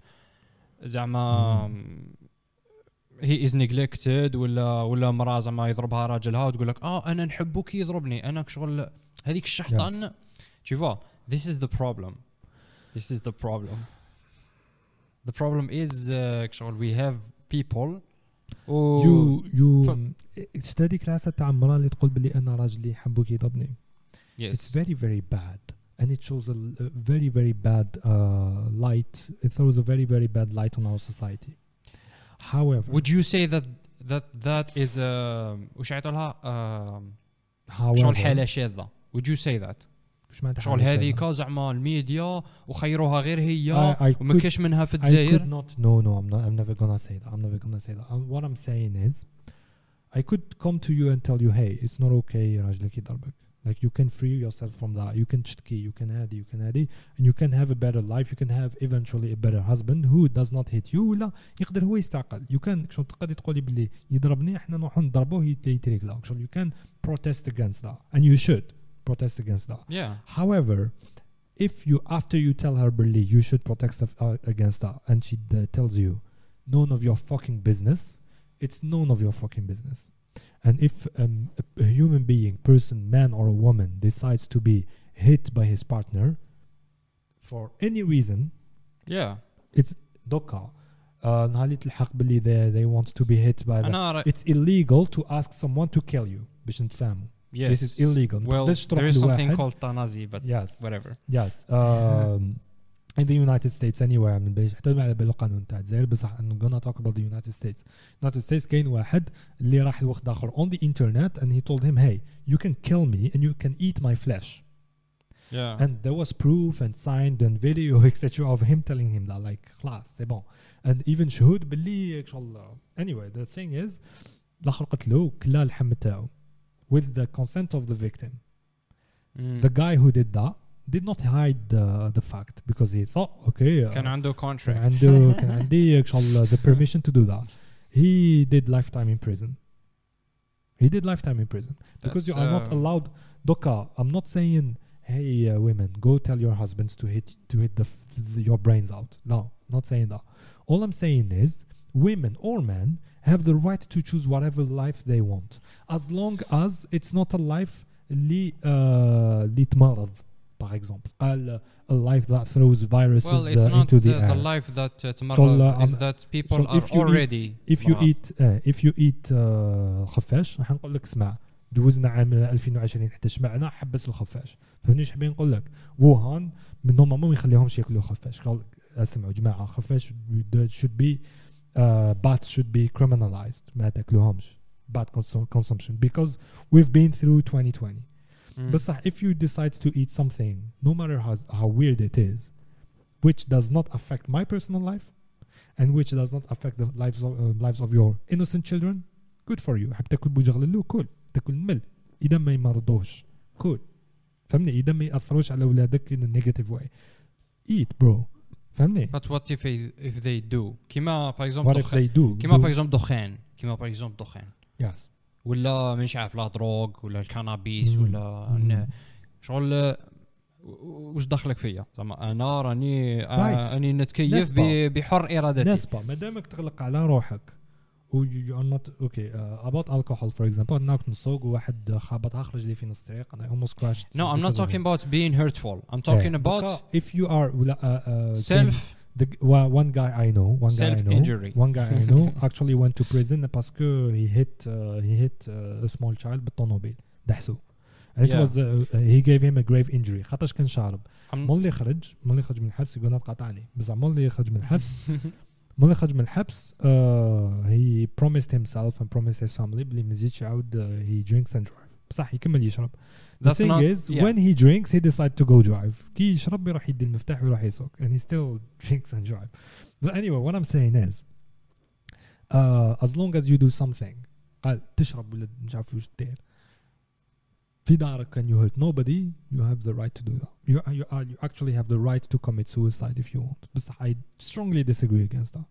زعما Mm. he is neglected ولا ولا مراه زعما يضربها راجلها وتقول لك اه انا نحبه كي يضربني انا شغل هذيك الشحطه tu vois this is the problem this is the problem the problem is uh, شغل we have people و you you ف- شتا هذيك العسى تاع المراه اللي تقول بلي انا راجلي يحبوك يضربني yes it's very very bad and it shows a, l- a very very bad uh, light it throws a very very bad light on our society however would you say that that that is uh, وش يعطولها uh, however شغل حاله شاذه would you say that وش معناتها شغل هذيك؟ زعما الميديا وخيروها غير هي وما كاش منها في I could الجزائر not no no I'm not I'm never gonna say that I'm never gonna say that Um, what I'm saying is I could come to you and tell you hey it's not okay راجلك يضربك like you can free yourself from that you can تشتكي you can هادي you can هادي and you can have a better life you can have eventually a better husband who does not hit you ولا يقدر هو يستعقل you can شو تقدر تقولي باللي يضربني إحنا نروحوا نضربوه يت- يتريك لا شغل you can protest against that and you should protest against that yeah However, if you after you tell her Berli, you should protest of- uh, against that, and she uh, tells you, none of your fucking business, it's none of your fucking business. And if um, a, a human being, person, man or a woman, decides to be hit by his partner for any reason, yeah it's دوكا uh, نهار اللي تلحق باللي they, they want to be hit by that. انا It's illegal to ask someone to kill you باش نتفاهموا. yes This is illegal. ما well تقدرش تروح there is something لواحد- called euthanasia but Yes. whatever Yes. Um, in the United States anywhere من بيش حتى على بالقانون تاع الجزائر بصح I'm gonna talk about the United States. United States كاين واحد اللي راح لوقت اخر on the internet and he told him hey you can kill me and you can eat my flesh. yeah And there was proof and signed and video etc of him telling him that like خلاص c'est bon. And even شهود باللي شغل anyway the thing is الاخر قتلوه كلا اللحم تاعو with the consent of the victim. Mm. The guy who did that did not hide the, the fact because he thought, okay, uh, can undo contract, can undo, can undo uh, actual, uh, the permission to do that. He did lifetime in prison. He did lifetime in prison because you are not uh, allowed. Doka, I'm not saying, hey, uh, women, go tell your husbands to hit to hit the, f- the your brains out. No, not saying that. All I'm saying is, women or men have the right to choose whatever life they want, as long as it's not a life اللي uh, اللي تمرض. par exemple. قال a life that throws viruses well it's uh, not into the, the, air. the life that uh, شغل تمرض is عم- that people شغل are if you eat- already if you مرض. eat uh, if you eat uh, خفاش راح نقول لك اسمع دوزنا عام 2020 حتى شبعنا حبس الخفاش فهمني ايش حابين نقول لك ووهان من نورمالمون ما يخليهمش ياكلوا خفاش قال اسمعوا جماعه خفاش should be uh, bats should be criminalized ما تاكلوهمش bad consum- consumption because we've been through 2020 Mm. بصح if you decide to eat something no matter how, how weird it is which does not affect my personal life and which does not affect the lives of, uh, lives of your innocent children good for you حاب تاكل بوجغللو كل تاكل المل اذا ما يمرضوش كل فهمني اذا ما ياثروش على اولادك in a negative way eat bro فهمني؟ But what if they, if they do? كيما what if they do? كيما par exemple دخان. كيما par exemple دخان. Yes. ولا مانيش عارف لا دروغ ولا الكنابيس مم. ولا. ن- شغل وش دخلك فيا؟ زعما أنا راني راني نتكيف بحر إرادتي. نسبة. ما دامك تغلق على روحك. You are not okay uh, about alcohol for example أنا كنت نسوق وواحد خابط اخرج لي في نص الطريق and I almost crashed No, I'm not talking about being hurtful. I'm talking إيه. about if you are uh, uh, self. the wa- one guy I know one guy I know Self-injury. one guy I know actually went to prison parce que he hit uh, he hit uh, a small child بالطوموبيل دحسو and it Yeah. was uh, he gave him a grave injury خاطرش كان شارب I'm, مولي خرج مولي خرج من الحبس يقول تقاطعني بصح مولي خرج من الحبس مولي خرج من الحبس uh, he promised himself and promised his family بلي ما يزيدش يعاود uh, he drinks and drive بصح يكمل يشرب The That's thing not- is yeah. when he drinks he decide to go drive كي يشرب يروح يدي المفتاح ويروح يسوق and he still drinks and drive but anyway what I'm saying is uh, as long as you do something قال تشرب ولا مش عارف وش دير في دارك and you hurt nobody you have the right to do that you, you, are, you actually have the right to commit suicide if you want but I strongly disagree against that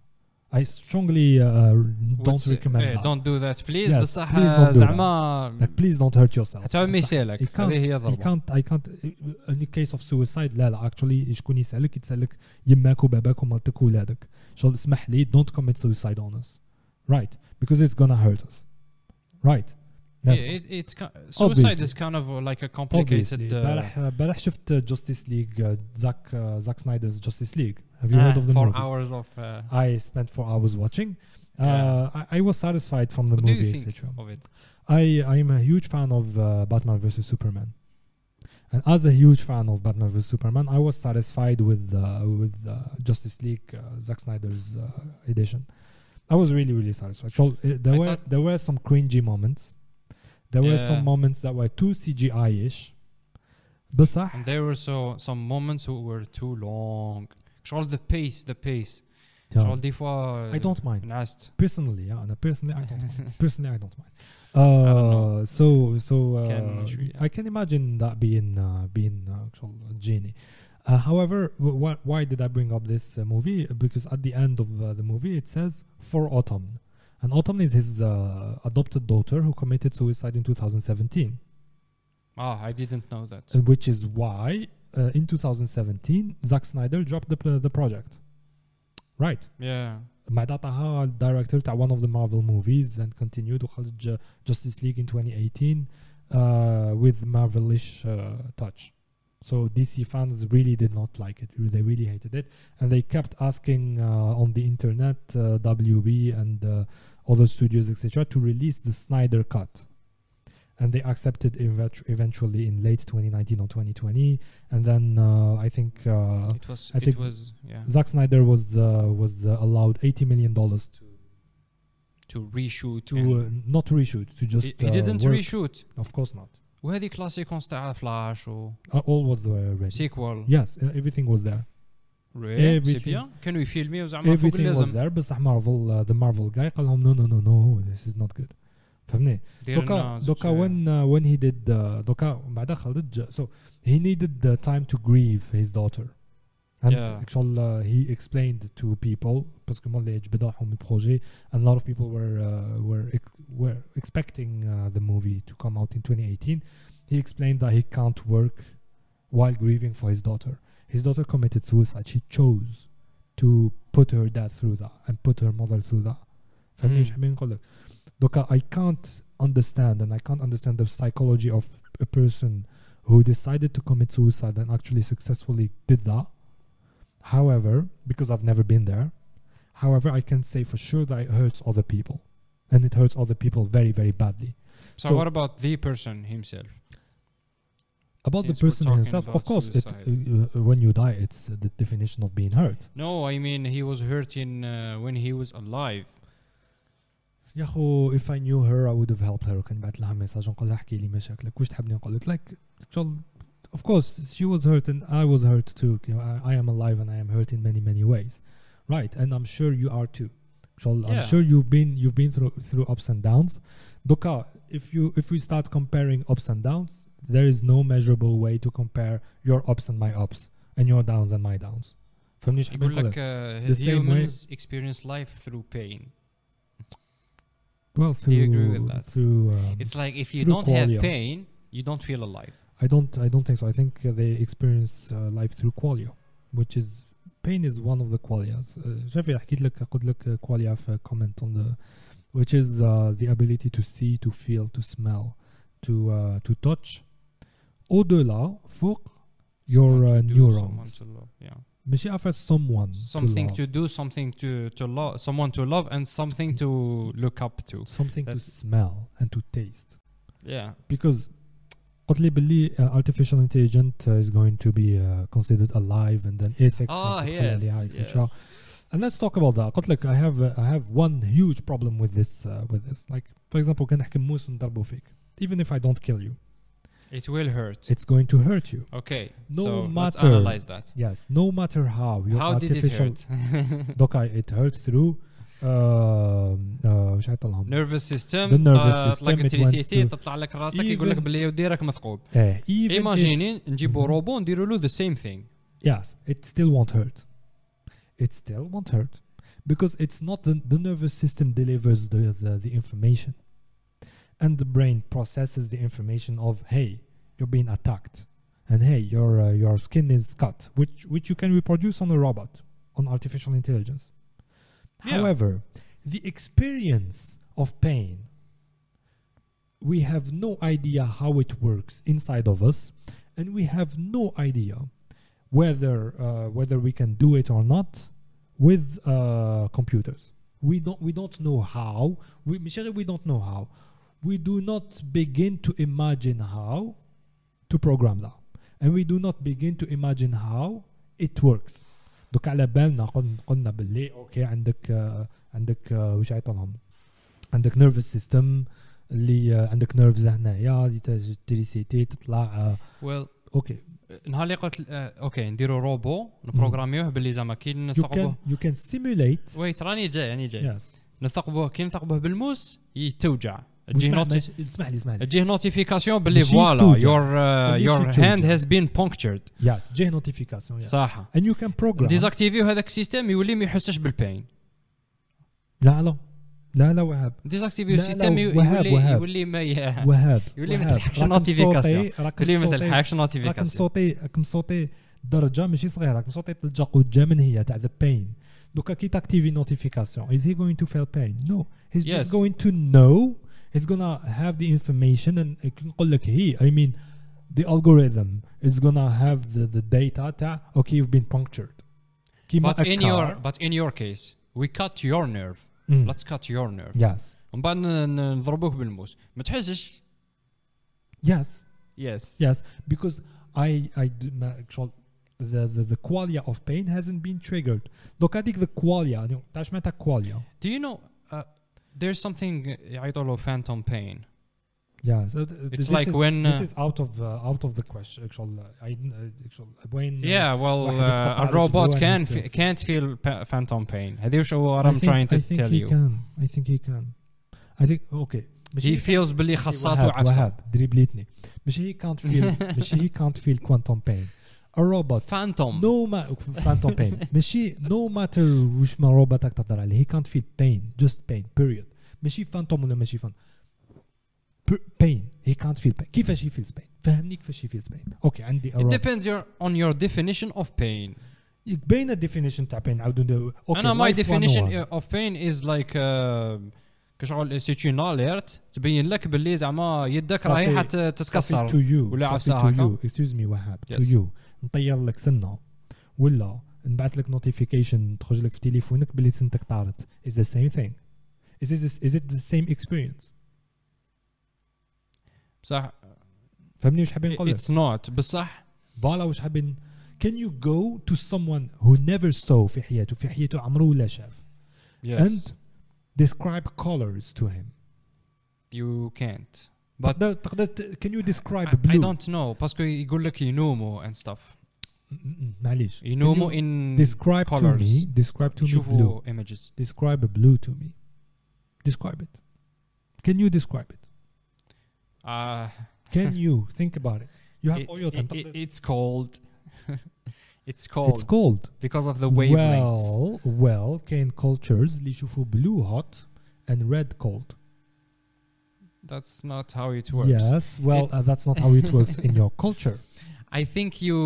I strongly uh, don't Would say- recommend إيه, that don't do that please Yes, بصح please don't do زعما like please don't hurt yourself حتى ما بصح يسالك you can't- هذه هي I ضربه can't I can't in the case of suicide لا لا actually شكون يسألك يتسألك يماك وباباك ومرتك وولادك شغل اسمح لي don't commit suicide on us right because it's gonna hurt us right That's Yeah, it, it's ki- suicide Obviously. is kind of like a complicated obviously uh, بارح بارح شفت Justice League uh, Zack uh, Zack Snyder's Justice League have you heard ah, of the four movie hours of uh, I spent four hours watching uh, Yeah. I, I was satisfied from the what do movie you think etc of it I I'm a huge fan of uh, Batman vs Superman, and as a huge fan of Batman vs Superman, I was satisfied with uh, with uh, Justice League uh, Zack Snyder's uh, edition. I was really really satisfied. So, uh, there I were thought- there were some cringy moments. There were some Yeah. moments that were too CGI-ish. بصح and there were so some moments who were too long شغل the pace the pace yeah, شغل دي فوا I don't mind. نعست personally yeah, أنا personally I don't mind. personally I don't mind. know. Uh, so so uh, كان شوية. I can imagine that being uh, being uh, actual genie. Uh, however, w- wh- why did I bring up this uh, movie? Because at the end of uh, the movie, it says for Autumn, And Autumn is his uh, adopted daughter who committed suicide in 2017. Ah, I didn't know that. Uh, which is why, uh, in 2017, Zack Snyder dropped the, uh, the project. Right. Yeah. Madat Taha directed one of the Marvel movies and continued Justice League in 2018 uh, with Marvelish touch. So DC fans really did not like it. They really hated it, and they kept asking uh, on the internet, uh, WB and uh, other studios, etc., to release the Snyder cut. And they accepted eventu- eventually in late 2019 or 2020, and then uh, I think uh, it was I it think was yeah Zack Snyder was uh, was uh, allowed 80 million dollars to to reshoot to and- uh, not reshoot to just he, he uh, didn't work. reshoot of course not وهذيك لا سيكونس تاع فلاش و uh, all was uh, ready سيكوال yes uh, everything was there سي Everything- بيان كانوا يفيلميو زعما فوق everything was اللازم there بصح مارفل uh, the Marvel guy قال لهم no no no no this is not good فهمني دير دوكا لنا دوكا زوج- when uh, when he did uh, دوكا بعدا خرج so he needed the time to grieve his daughter and Yeah. actually uh, he explained to people parce que moi اللي جبدوهم البروجي and a lot of people were uh, were ex- were expecting uh, the movie to come out in 2018 he explained that he can't work while grieving for his daughter his daughter committed suicide she chose to put her dad through that and put her mother through that فهمني Mm. ايش حابين نقول لك دوكا I can't understand and I can't understand the psychology of a person who decided to commit suicide and actually successfully did that however because I've never been there however I can say for sure that it hurts other people and it hurts other people very very badly So, So- what about the person himself? about Since the we're person talking himself of about course it, suicide. uh, uh, when you die it's uh, the definition of being hurt No, I mean he was hurting uh, when he was alive. يا خو if I knew her I would have helped her وكان بعت لها ميساج ونقول لها احكي لي مشاكلك وش تحبني نقول لك like شغل of course she was hurt and I was hurt too you know, I, I am alive and I am hurt in many many ways right and I'm sure you are too شغل I'm Yeah. sure you've been you've been through through ups and downs دوكا if you if we start comparing ups and downs there is no measurable way to compare your ups and my ups and your downs and my downs فهمني ايش حابين يقول نقول لك لك uh, The same way- humans experience life through pain. well Do you agree through with that? through um, It's like if you through don't have qualia. pain, you don't feel alive. I don't I don't think so I think uh, they experience uh, life through qualia which is pain is one of the qualias uh, شافي حكيت لك قلت لك uh, qualia في comment on the which is uh, the ability to see to feel to smell to uh, to touch au-delà فوق your Someone uh, to do, neurons someone to love, yeah. ماشي عارفة someone something to, to love. do something to to love someone to love and something to look up to something to That's- smell and to taste yeah because قلت لي باللي uh, artificial intelligence uh, is going to be uh, considered alive and then ethics ah تدخل yes, عليها, etc. yes. And let's talk about that. قلت لك I have uh, I have one huge problem with this uh, with this. Like for example كان نحكي موس ونضربه فيك. Even if I don't kill you, it will hurt it's going to hurt you. okay No so let's matter- analyze that Yes, no matter how your how did it artificial hurt دوك it hurt through uh, uh, وش حيطلعهم؟ nervous system The nervous آه، system, تطلق it التريسيتي wants to- تطلع لك راسك يقول لك Even- باللي يودي راك مثقوب Eh, even if, ايماجيني نجيبوا Mhm. روبو نديروا له the same thing yes, it still won't hurt. It still won't hurt because it's not the, the nervous system delivers the, the, the information and the brain processes the information of hey you're being attacked. And hey your uh, your skin is cut which which you can reproduce on a robot on artificial intelligence. Yeah. however the experience of pain we have no idea how it works inside of us and we have no idea whether uh, whether we can do it or not with uh, computers. We don't we don't know how. We we don't know how. We do not begin to imagine how to program that and we do not begin to imagine how it works دوك على بالنا قلنا باللي أوكي عندك آه، عندك آه، وش يعيطولهم عندك نيرفس سيستم اللي آه، عندك نيرفز هنايا تريسيتي تطلع آه، well أوكي نهار اللي قلت آه، أوكي نديروا روبو نبروغراميوه باللي زعما كي نثقبوه you can simulate ويت راني جاي راني جاي yes نثقبوه كي نثقبوه بالموس يتوجع تجيه اسمح لي اسمح لي تجيه نوتيفيكاسيون باللي فوالا يور يور هاند هاز بين بونكتشرد يس تجيه نوتيفيكاسيون صح. ان يو كان بروجرام ديزاكتيفيو هذاك السيستم يولي ما يحسش بالبين لا لا. لا لا وهاب. ديزاكتيفيو السيستم يولي يولي ما وهاب يولي ما تلحقش نوتيفيكاسيون يولي ما تلحقش نوتيفيكاسيون راكم صوتي راكم صوتي درجة ماشي صغيرة. راكم صوتي ثلجه قده من هي تاع ذا بين دوكا كي تاكتيفي نوتيفيكاسيون از هي جوين تو فيل بين نو هيز جاست جوين تو نو know he's gonna have the information and كي نقول لك he I mean the algorithm is gonna have the, the data تاع okay you've been punctured كيما but in a your car. but in your case we cut your nerve Mm. let's cut your nerve yes ومن بعد ن- ن- نضربوك بالموس ما تحسش yes يس yes because I I do ما actual the, the the qualia of pain hasn't been triggered دوك هذيك the qualia تاع اش معناتها qualia do you know uh, there's something يعيطوا له phantom pain Yeah, so th- th- It's this like is, when, this uh, is out of uh, out of the question. Actual, uh, I uh, actual when yeah well واحد uh, يتقطع a robot رجله can and f- stuff. can't feel pa- phantom pain هذه وش what I I'm think, trying to I think tell he you can. I think he can. I think okay. he feels باللي خاصاته وهاب عفسه وهاب دريبليتني مش he can't feel مش he can't feel quantum pain. الروبوت فانتوم نو ما فانتوم بين ماشي نو ماتر واش ما روبوتك تهضر عليه هي كانت فيل بين جست بين بيريود ماشي فانتوم ولا ماشي فانتوم بين هي كانت فيل بين كيفاش هي فيلز بين فهمني كيفاش هي فيلز بين أوكي عندي it depends your on your definition of pain. باينه definition تاع pain. عاودوا أوكي أنا ماي definition of pain is like uh, كشغل سيتي اون تبين لك باللي زعما يدك راهي حتتكسر ولا عفسه هكا اكسكيوز مي وهاب تو يو نطير لك سنة. ولا نبعث لك نوتيفيكيشن تخرج لك في تليفونك باللي سنتك طارت. Is the same thing. Is it is it the same experience? بصح فهمني وش حابين نقول لك it's not. بصح. فوالا وش حابين؟ Can you go to someone who never saw في حياته؟ في حياته عمره ولا شاف. Yes. And describe colors to him. You can't. but تقدر تقدر ت- can you describe I, I blue don't know باسكو يقول لك ينوموا and stuff م- م- معليش Can ينوموا you in describe to colors. me describe to me blue يشوفوا images describe blue to me describe it can you describe it uh, can you think about it you have it, all your time it- it- تقدر- it's called it's called it's cold because of the wavelengths well well كاين cultures اللي يشوفوا blue hot and red cold that's not how it works. Yes, well, uh, It's- that's not how it works in your culture. I think you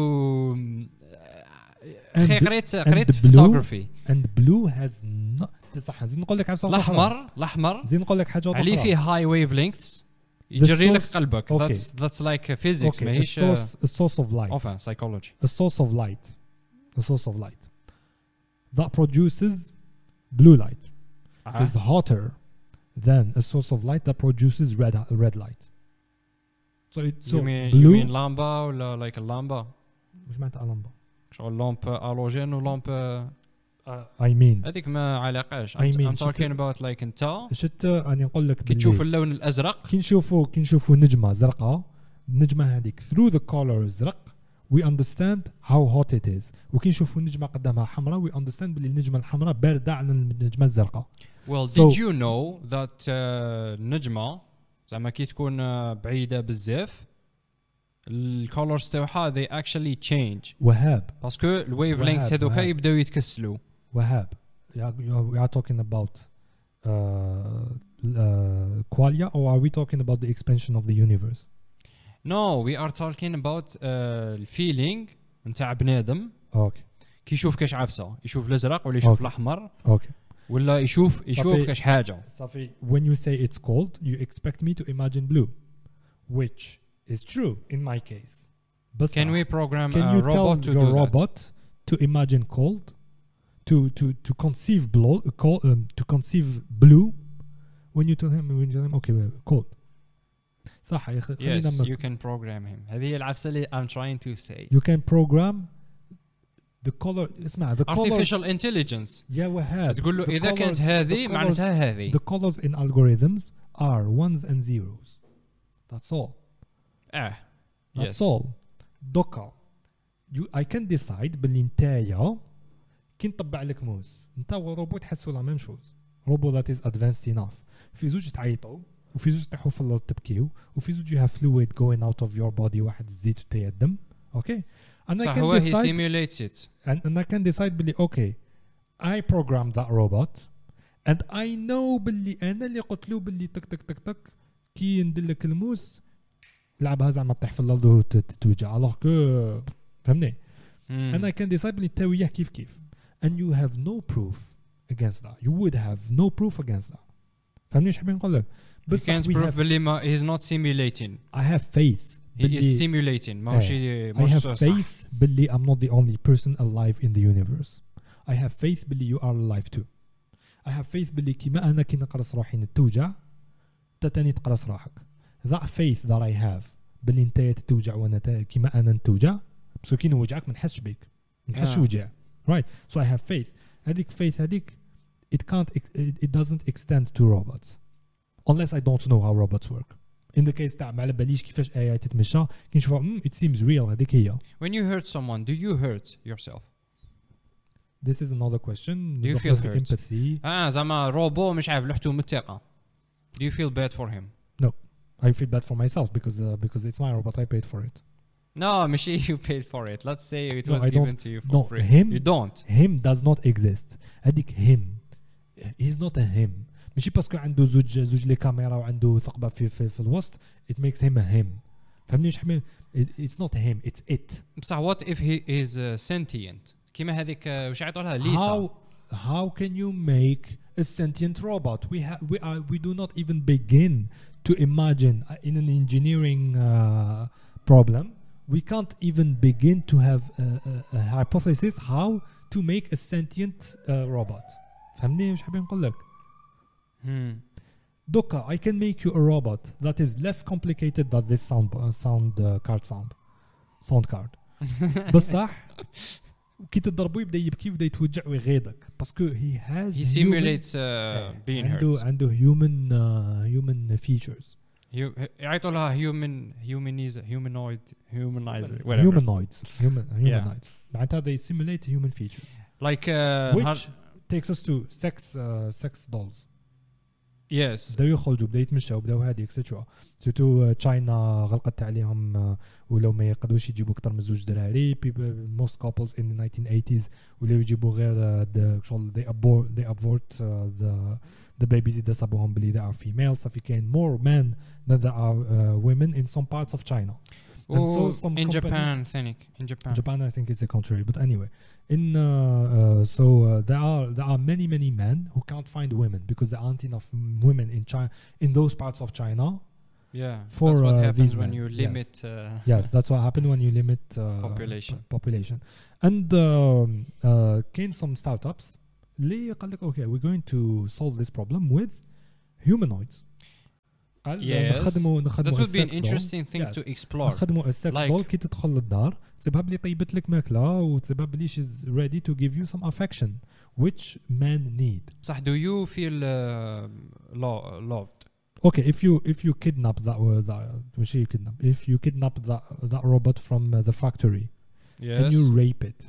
And أخي the- قريت and قريت the blue- photography And blue has not صح زين نقول لك عفسة الاحمر الاحمر زين نقول لك حاجة أخرى. عليه فيه هاي ويف لينكس يجري لك source- قلبك okay. that's that's like physics Okay, a ماهيش source, a source of light. enfin psychology A source of light. A source of light. That produces blue light. آه. Is hotter than a source of light that produces red red light. So it, so you mean, blue. You mean lamba ولا like a lamba? وش معناتها لامبا؟ شغل لامب الوجين ولامب اي مين هذيك ما علاقاش اي مين ام توكين اباوت لايك انت شت راني نقول لك كي تشوف اللون الأزرق كي نشوفوا كي نشوفوا نجمة زرقاء النجمه هذيك ثرو ذا كولر الزرق وي اندرستاند هاو هوت ات از وكي نشوفوا نجمة قدامها حمراء وي اندرستاند باللي النجمة الحمراء باردة على النجمة الزرقاء well So- did you know that uh, النجمه زعما كي تكون uh, بعيده بزاف الكولرز تاعها they actually change وهاب باسكو الويف وهاب- لينكس هذوك وهاب. يبداو يتكسلوا وهاب you are- you are- we are talking about uh, uh, qualia or are we talking about the expansion of the universe No, we are talking about uh, الفيلينج نتاع بنادم okay كي يشوف كاش عفسه يشوف الازرق ولا يشوف Okay. الاحمر okay ولا يشوف يشوف صافي. كاش حاجه Safi, when you say it's cold you expect me to imagine blue which is true in my case but can we program can a you robot tell to your do robot to imagine cold to to to conceive blue cold, um, to conceive blue when you tell him when you tell him okay well, cold صح يا أخي that خلينا yes نم- you can program him هذه هي العفسه اللي I'm trying to say you can program ذا كولر اسمع ذا ارتفيشال انتليجنس يا وهاب تقول له إذا كانت هذه معناتها هذه. ذا كولرز ان algorithms are ones and zeros. That's all. آه that's اول all. دوكا اي كان ديسايد باللي نتايا كي نطبع لك موز نتا والروبوت حسوا لا ميم شوز روبو ذات از ادفانسد اناف في زوج تعيطوا وفي زوج تحوا في الأرض تبكيو وفي زوج يو هاف فلويد جوين اوت اوف يور بودي واحد الزيت وتا الدم. اوكي and I صح can هو he decide simulates it and, and I can decide باللي اوكي I programmed that robot and I know باللي انا اللي قلت له باللي تك تك تك تك كي ندير لك الموس لعبها زعما تطيح في الارض وتتوجع الوغ كو فهمني Hmm. and I can decide باللي انت وياه كيف كيف and you have no proof against that you would have no proof against that فهمني ايش حابين نقول لك you بس can't we prove have باللي ما he's not simulating I have faith he is باللي simulating ماهوش I مش have صح. faith باللي I'm not the only person alive in the universe I have faith باللي you are alive too I have faith باللي كيما أنا كي نقرص روحي نتوجع أنت تاني تقرص روحك that faith that I have باللي أنت تتوجع وأنا تا- كيما أنا نتوجع بس كي نوجعك ما نحسش بيك ما نحسش آه. وجع right so I have faith هذيك faith هذيك it can't ex- it, it doesn't extend to robots unless I don't know how robots work in the case تاع ما على باليش كيفاش AI تتمشى كي نشوفها "مم، it seems real هذيك هي when you hurt someone do you hurt yourself This is another question. Do you ندخلوا feel في hurt? empathy. اه زعما روبو مش عارف لحتو متاقه do you feel bad for him I feel bad for myself because uh, because it's my robot. I paid for it. no ماشي you paid for it let's say it No, was I given to you for No, free him- you don't Him does not exist. هذيك him. He's not a him. ماشي باسكو عنده زوج زوج لي كاميرا وعنده ثقبة في في, في الوسط ات ميكس هيم هيم فهمني واش حمل اتس نوت هيم اتس ات بصح وات اف هي از سنتينت كيما هذيك آه، واش يعيطوا لها؟ ليسا. هاو هاو كان يو ميك ا سنتينت روبوت وي وي ار وي دو نوت ايفن بيجين تو ايماجين ان ان انجينيرينج بروبلم وي كانت ايفن بيجين تو هاف ا هايبوثيسيس هاو تو ميك ا سنتينت روبوت فهمني واش حابين نقول لك؟ Hmm. دوكا I can make you a robot that is less complicated than this sound uh, sound uh, card sound sound card. بصح كي تضربو يبدا يبكي ويبدا يتوجع ويغيظك باسكو he has he human- simulates uh, إيه، being عنده hurt عنده human uh, human features Hu- يعيطوا لها human humanize humanoid humanize whatever humanoids human humanoids معناتها they simulate human features like uh, which نهار- takes us to sex uh, sex dolls Yes. بداو يخرجوا بداو يتمشوا بداو هادي اكسترا سورتو تشاينا غلقت عليهم آه، ولاو ما يقدروش يجيبوا أكثر من زوج دراري موست كابلز ان 1980s ولاو يجيبوا غير آه، شغل they abort they abort uh, the the babies اللي صابوهم بلي they are female صافي كاين more men than there are uh, women in some parts of China And so Oh, some in Japan ثانيك in Japan Japan, I think, is the contrary. But anyway, in uh, uh, so uh, there are there are many many men who can't find women because there aren't enough m- women in China in those parts of China. yeah For, that's what uh, happens these when men, you yes. limit uh, Yes, that's what happened when you limit uh, Population. p- population. And um, uh, came some startups. اللي قال لك okay, we're going to solve this problem with humanoids. قال Yes. نخدموا نخدموا that would be an sex doll. interesting thing Yes. to explore نخدموا السكس Like- دول كي تدخل للدار تسيبها بلي طيبت لك ماكله وتسيبها بلي she's ready to give you some affection which men need صح do you feel uh, lo- loved okay if you if you kidnap that uh, that ماشي kidnap if you kidnap that that robot from uh, the factory yes and you rape it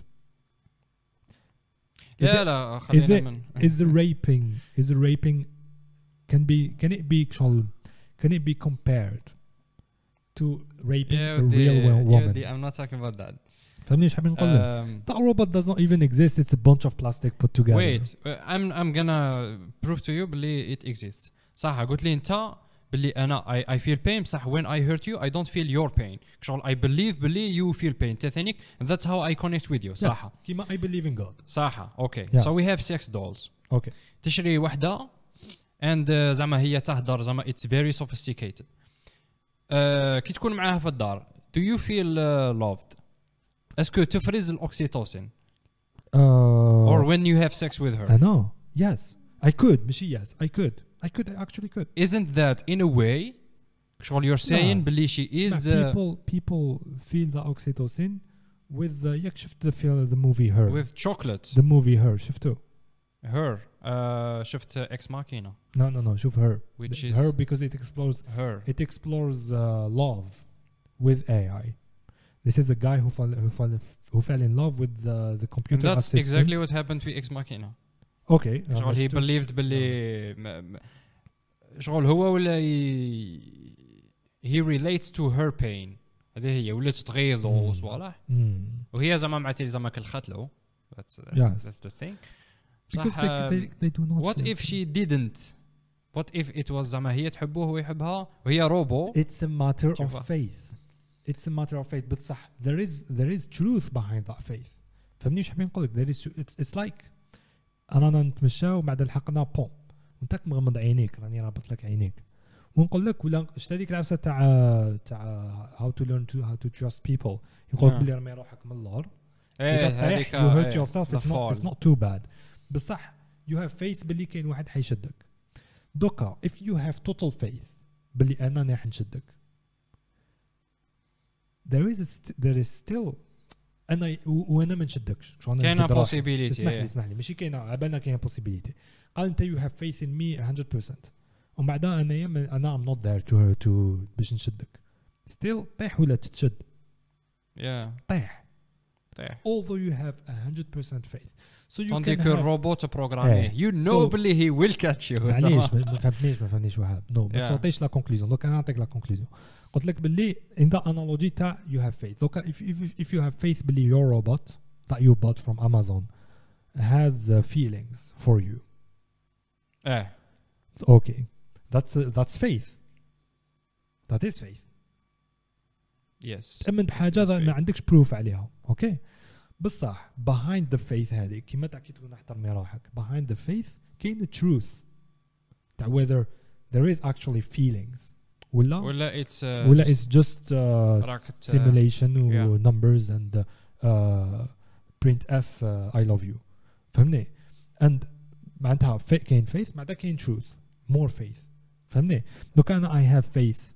is لا it- لا is خلينا it من is the raping is the raping can be can it be شغل can it be compared to raping yeah a the, real wo- yeah, woman the, I'm not talking about that فهمني ايش حابين نقول لك um, That robot does not even exist. It's a bunch of plastic put together. wait uh, I'm I'm gonna prove to you بلي it exists صح قلت لي انت بلي انا I, I feel pain بصح when I hurt you I don't feel your pain شغل I believe بلي you feel pain انت ثانيك and that's how I connect with you Yes. صح كيما I believe in God. صح اوكي Yes. so we have sex dolls Okay. تشري وحده and uh, زعما هي تهدر زعما it's very sophisticated uh, كي تكون معاها في الدار do you feel uh, loved اسكو تفرز الاوكسيتوسين Uh, or when you have sex with her I know. Yes. I could. ماشي yes. I could. I could. I actually could. isn't that in a way شغل you're saying بلي she is اسمع, uh, people people feel the oxytocin with the ياك شفت the film the movie her. with chocolate the movie her شفتو. her uh, شفت اكس ماكينه No no no شوف her. which The- is her because it explores her it explores uh, love with AI. This is a guy who fell who fell who fell in love with the the and computer that's assistant. exactly what happened في اكس ماكينه Okay. uh, شغل he شفتوش. believed باللي م- م- شغل هو ولا ي... he relates to her pain هذه هي ولات تغيظ مم. وصوالح Mm. وهي زعما معناتها زعما كلخت له that's uh, Yes. that's the thing Because صح. وات اف شي ديدنت وات اف ات واز زعما هي تحبه هو يحبها وهي روبو اتس ا ماتر اوف فيث اتس ا ماتر اوف فيث بصح ذير از ذير از تروث بيهايند ذات فيث فهمني واش حابين نقول لك ذير از اتس لايك رانا نتمشاو بعد لحقنا بوم وانت مغمض عينيك راني رابط لك عينيك. ونقول لك ولا شفت هذيك العبسة تاع تاع هاو تو ليرن تو هاو تو تراست بيبل يقول لك بلي رمي روحك من اللور إيه هذيك يو هيرت يور سيلف اتس نوت تو باد بصح يو هاف فيث باللي كاين واحد حيشدك. دوكا اف يو هاف توتال فيث باللي أنا راح نشدك. There is there is still أنا وأنا ما نشدكش. شو أنا كاينة بوسيبيليتي اسمح لي إيه. اسمح لي. ماشي كاينة على بالنا كاينة بوسيبيليتي قال أنت يو هاف فيث ان مي 100% ومن بعدها انايا أنا ام نوت ذير تو تو باش نشدك. ستيل طيح ولا تتشد؟ يا yeah. طيح. طيح. Although you have 100% faith. so you طوندي can كو have الروبوت بروغرامي إيه. you know So- بلي he will catch you معليش ما ما فهمتنيش ما فهمتنيش وهاب نو ما Yeah. تصوتيش لا كونكلوزيون دوك انا نعطيك لا كونكلوزيون قلت لك باللي ان ذا انالوجي تاع يو هاف فيث دوك if if if you have faith باللي your robot that you bought from Amazon has uh, feelings for you ايه it's okay that's uh, that's faith that is faith يس تأمن بحاجة That's ما faith. عندكش بروف عليها اوكي بصح behind the faith هذه كيما تاع كي تكون احترمي روحك behind the faith كاين the truth تاع whether there is actually feelings ولا ولا اتس ولا it's just uh, راك ت- simulation و yeah. numbers and uh, uh, print f uh, I love you فهمني and معناتها في- كاين faith معناتها كاين truth more faith فهمني لو كان I have faith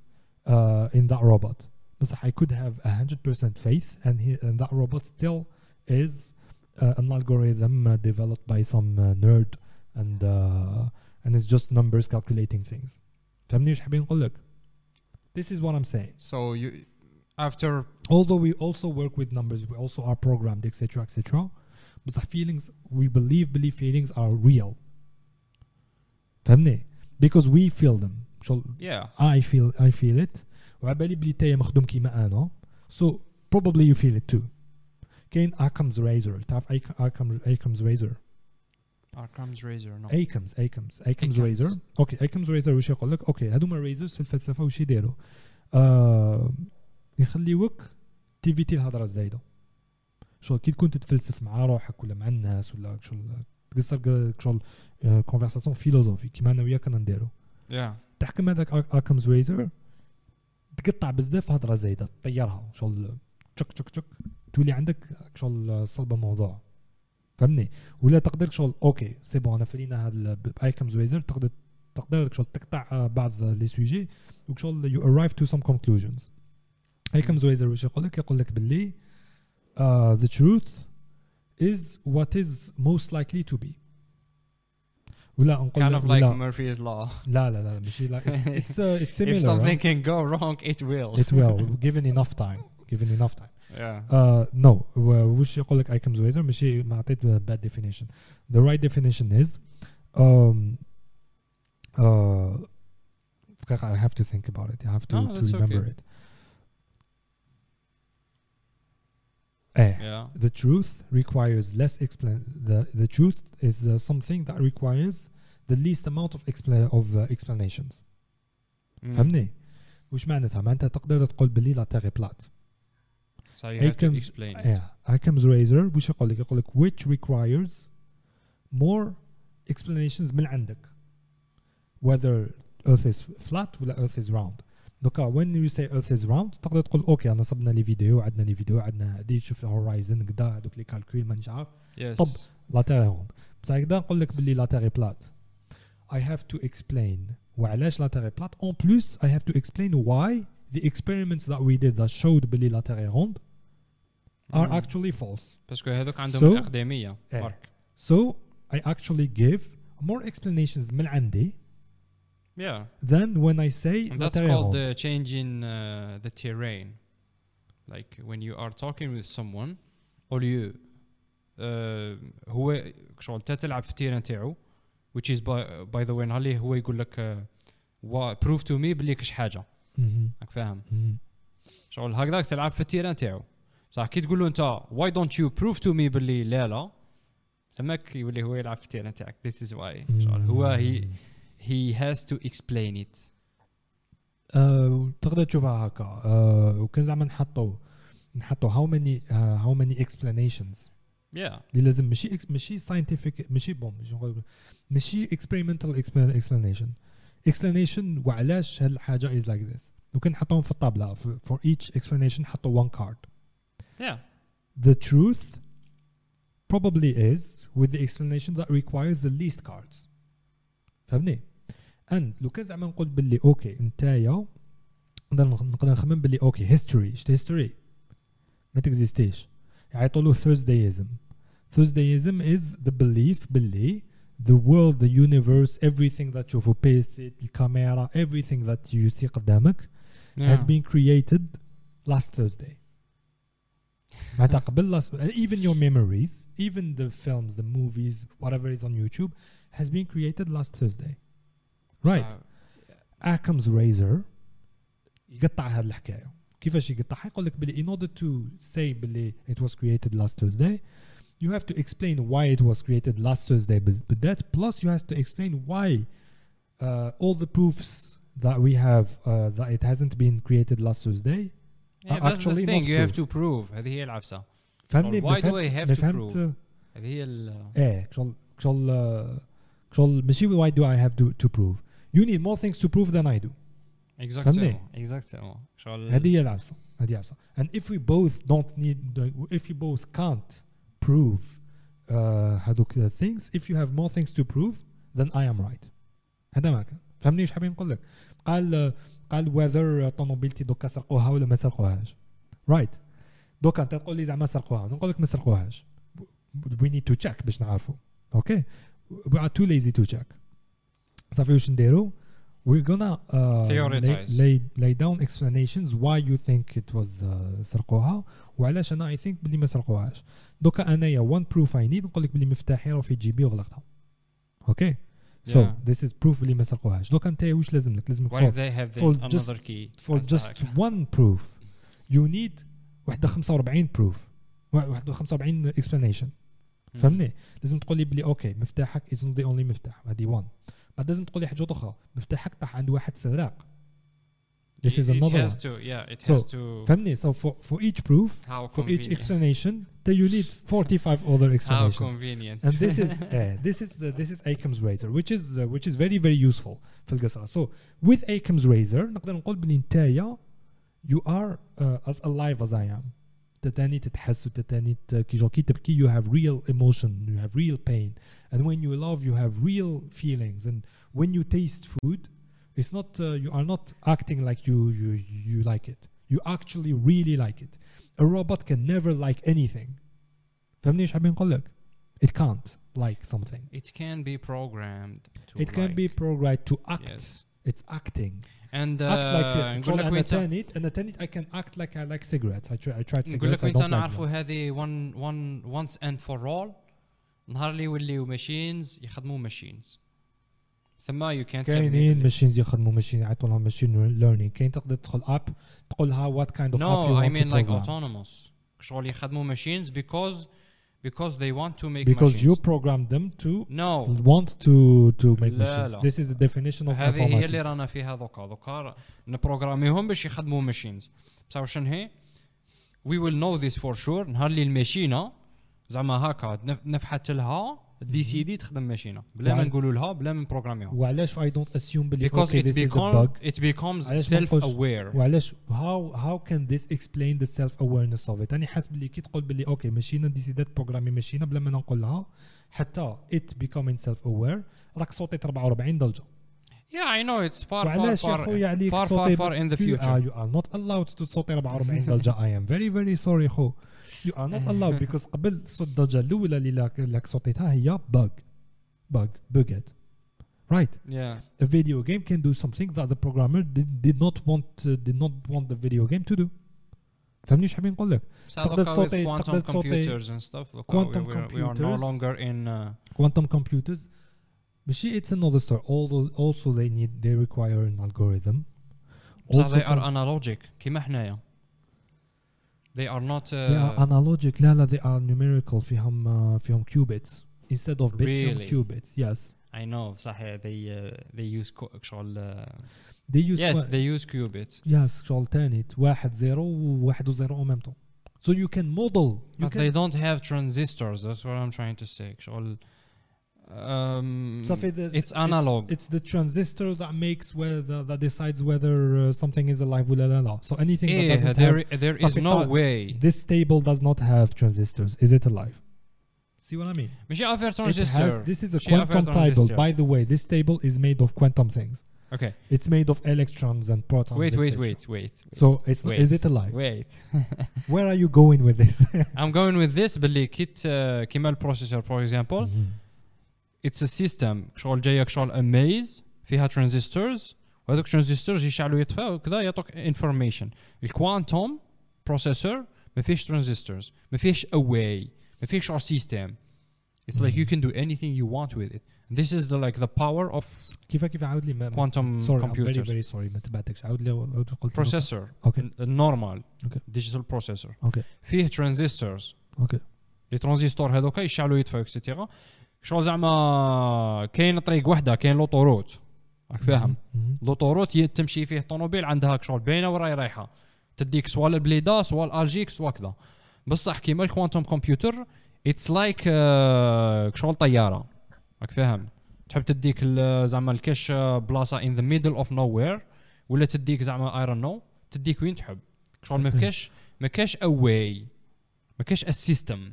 uh, in that robot بس I could have 100% faith and, he, and that robot still is uh, an algorithm uh, developed by some uh, nerd and uh, and it's just numbers calculating things فهمني ايش حابين نقول لك this is what I'm saying so you after although we also work with numbers we also are programmed etc etc but the feelings we believe believe feelings are real فهمني because we feel them شغل yeah I feel I feel it وعبالي بلي تايا مخدوم كيما انا so probably you feel it too كاين Occam's razor تعرف Occam's razor Occam's razor no. Occam's Occam's Occam's Occam's. razor. أوكي Occam's razor واش يقول لك؟ أوكي هذوما ريزرز في الفلسفة واش يديروا؟ آه يخليوك تيفيتي الهضرة الزايدة. شغل كي تكون تتفلسف مع روحك ولا مع الناس ولا شغل تقصر شغل كونفرساسيون فيلوزوفي كيما أنا وياك كنا نديرو. Yeah. تحكم هذاك أكمز ريزر تقطع بزاف هضرة زايدة تطيرها. شغل تشك تشك تشك. تولي عندك شغل صلب الموضوع فهمني؟ ولا تقدر شغل أوكي سي بون أنا فرينا هذا بايكمز ريزر تقدر تقدر شغل تقطع بعض لي سوجي وشغل يو ارايف تو سم كونكلوجنز ايكمز ريزر واش يقول لك يقول لك باللي the truth is what is most likely to be. ولا نقول kind of like ولا. Murphy's law. لا لا لا ماشي لا it's uh, it's similar if something huh? can go wrong it will. It will. Given enough time. Given enough time. yeah uh, no و- وش يقول لك Occam's razor ماشي ما عطيت bad definition the right definition is um, uh, دقيقة I have to think about it I have to, No, to that's remember okay. it eh yeah the truth requires less explain the the truth is uh, something that requires the least amount of expla- of uh, explanations Mm. فهمني وش معناتها معناتها تقدر تقول باللي لا تيغي بلات so you have to Occam's- explain it yeah Occam's razor وش يقول لك يقول لك which requires more explanations من عندك whether earth is flat ولا earth is round دوكا when you say earth is round تقدر تقول اوكي انا صبنا لي فيديو عندنا لي فيديو عندنا هادي شوف الهورايزن كدا هذوك لي كالكول مانيش عارف yes طب. لا تيغي روند بصح هكذا نقول لك باللي لا تيغي بلات I have to explain وعلاش لا تيغي بلات en plus I have to explain why the experiments that we did that showed باللي لا تيغي روند are Mm. actually false باسكو هذوك عندهم So- الأقدمية إيه. مارك so I actually give more explanations من عندي yeah than when I say and لا that's تيغي called روند the change in uh, the terrain like when you are talking with someone or you uh, هو شغل انت تلعب في التيران تاعو which is by, by the way نهار اللي هو يقول لك uh, wa- prove to me بلي كش حاجه مهم. راك فاهم مهم. شغل هكذاك تلعب في التيران تاعو بصح كي تقول له انت واي دونت يو بروف تو مي باللي لا لا تماك يولي هو يلعب في التيران تاعك ذيس از واي هو هي هي هاز تو اكسبلين ات تقدر تشوفها هكا. Uh, وكان زعما نحطوا نحطوا هاو ماني هاو ماني اكسبلانيشنز اللي لازم ماشي ماشي ساينتيفيك ماشي بوم ماشي اكسبيريمنتال اكسبلانيشن اكسبلانيشن وعلاش هالحاجه از لايك ذيس وكان نحطوهم في الطابلة. فور ايتش اكسبلانيشن حطوا وان كارد yeah the truth probably is with the explanation that requires the least cards فهمني and لو كان زعما نقول باللي اوكي نتايا نقدر نخ- نقدر نخمم باللي اوكي history شت history ما تكزيستيش يعيطوا له Thursdayism Thursdayism is the belief باللي the world the universe everything that تشوفه بيسي الكاميرا everything that you see قدامك has Yeah. been created last Thursday. Eh, even your memories even the films the movies whatever is on YouTube has been created last Thursday. Right. So, Occam's razor يقطع هاد الحكايه كيفاش يقطعها يقول لك بلي in order to say بلي it was created last Thursday you have to explain why it was created last Thursday but that plus you have to explain why uh, all the proofs that we have uh, that it hasn't been created last Thursday yeah, are that's the actually thing not you have proof. to prove هذه هي العفسة فهمني why do I have ما to فهمت prove؟ هذه هي ال ايه شغل شغل آه، شغل ماشي why do I have to, to prove you need more things to prove than I do exactement exactement شغل هذه هي العبسه هذه العبسه and if we both don't need the- if you both can't prove uh, هذوك the things if you have more things to prove then I am right هذا ما كان فهمني ايش حابين نقول لك قال آه، قال whether طوموبيلتي دوكا سرقوها ولا ما سرقوهاش. Right. دوكا انت تقول لي زعما سرقوها. نقول لك ما سرقوهاش. We need to check باش نعرفوا أوكي we are too lazy to check. صافي واش نديرو we're gonna uh, lay, Theoretize. lay, lay down explanations why you think it was uh, سرقوها. وعلاش أنا I think بلي ما سرقوهاش. دوكا أنايا one proof I need. نقول لك بلي مفتاحي راه في جيبي وغلقتها أوكي So So yeah. this is proof اللي ما سرقوهاش دوكا انت واش لازم لك؟ لازمك فور just, فور جاست وان بروف يو نيد واحد 45 proof. واحد 45 explanation. فهمني؟ لازم تقول لي بلي أوكي مفتاحك is not ذا اونلي مفتاح هذه one. بعد لازم تقول لي حاجة أخرى. مفتاحك طاح عند واحد سراق. This it, is another one. To, yeah, it so has to. Family. So for, for each proof, for each explanation, that you need 45 other explanations. How convenient. And this is uh, this is uh, this is Occam's razor, which is uh, which is very very useful So with Occam's razor, you are uh, as alive as I am. you have real emotion, you have real pain. And when you love, you have real feelings. And when you taste food, it's not uh, you are not acting like you you you like it you actually really like it a robot can never like anything فهمني ايش حابين نقول لك it can't like something it can be programmed to it can be like- programmed to act yes it's acting and uh, act like نقول نقول لك انا وين تانيت انا تانيت I can act like I like cigarettes I, try, I tried نقول لك cigarettes I وين don't like them. نعرفوا هذه one one once and for all نهار اللي يوليو ماشينز يخدموا ماشينز ثم يو كانت كاينين ماشينز يخدموا ماشين يعيطوا لهم ماشين ليرنينغ كاين تقدر تدخل اب تقول لها وات كايند اوف اب نو اي مين لايك اوتونوموس شغل يخدموا ماشينز بيكوز because they want to make because machines. you program them to no. want to to make لا machines. لا. this is the definition of هذه هي اللي رانا فيها دوكا دوكا نبروغراميهم باش يخدموا ماشينز بصح واش هي؟ We will know this for sure. نهار اللي الماشينة زعما هكا نفحت لها دي سي دي تخدم ماشينة. بلا ما نقولوا لها بلا ما نبروغراميوها وعلاش اي دونت اسيوم بلي بيكوز ات بيكوم ات بيكومز سيلف اوير وعلاش هاو هاو كان ذيس اكسبلين ذا سيلف اويرنس اوف ات أنا حاس بلي كي تقول بلي أوكي ماشينا ديسيدات بروغرامي ماشينا بلا ما نقول لها حتى ات بيكومينغ سيلف اوير راك صوتيت 44 درجة. يا اي نو اتس فار فار فار فار فار ان ذا فيوتشر يو ار نوت الاود تو تصوتي 44 درجة. اي ام فيري فيري سوري خو you are not allowed because قبل صوت الدرجه الاولى اللي لك, لك صوتيتها هي bug bug buget right yeah a video game can do something that the programmer did, did not want uh, did not want the video game to do فهمني ايش حابين نقول لك بس تقدر هذوك with تصوتي- quantum تقدر تصوتي- computers and stuff look, quantum we, we, we are no computers. longer in uh, quantum computers ماشي it's another story although also they need they require an algorithm بصح Also they are com- analogic كيما حنايا they are not uh, they are analogic لا لا they are numerical فيهم uh, فيهم qubits instead of bits فيهم Really? qubits yes I know بصح they uh, they use co- شغل uh, they use yes qua- they use qubits yes شغل تاني واحد زيرو وواحد وزيرو en même temps so you can model you but can they don't have transistors that's what I'm trying to say شغل um, صافي the- it's analog it's, the transistor that makes whether that decides whether uh, something is alive ولا لا لا so anything that إيه doesn't there, have there is صافي no طا- way this table does not have transistors is it alive see what I mean ماشي افير It transistor has, this is a شي أفر quantum table. transistor. By the way, this table is made of quantum things. okay It's made of electrons and protons. wait wait etc. wait wait So wait, it's not, wait, is it alive? wait Where are you going with this? I'm going with this باللي كيت uh, كيما البروسيسور for example اتس سيستم شغل جايك شغل اميز فيها ترانزستورز وهذوك الترانزستورز يشعلوا يطفئوا وكذا يعطوك انفورميشن الكوانتوم بروسيسور ما فيش ترانزستورز ما فيش اواي ما فيش شغل سيستم It's like you can do anything you want with it. This is the like the power of كيف كيف عاود لي ما quantum sorry I'm very computers. very sorry ما تبعتكش عاود لي عاود قلت لي processor اوكي النورمال Okay. digital processor اوكي فيه ترانزستورز اوكي لي ترانزستور هذوك يشعلوا يطفئوا اكسيتيرا شغل زعما كاين طريق وحده كاين لوطوروت. راك فاهم. لوطوروت تمشي فيه طوموبيل عندها شغل باينة وراي رايحة. تديك سوا البليدة سوا الالجيك سوا كذا. بصح كيما الكوانتوم كمبيوتر اتس لايك شغل طيارة. راك فاهم؟ تحب تديك زعما الكاش آه، بلاصة ان ذا ميدل اوف نو وير ولا تديك زعما ايرون نو تديك وين تحب. شغل ما كاش ما كاش اواي ما كاش السيستم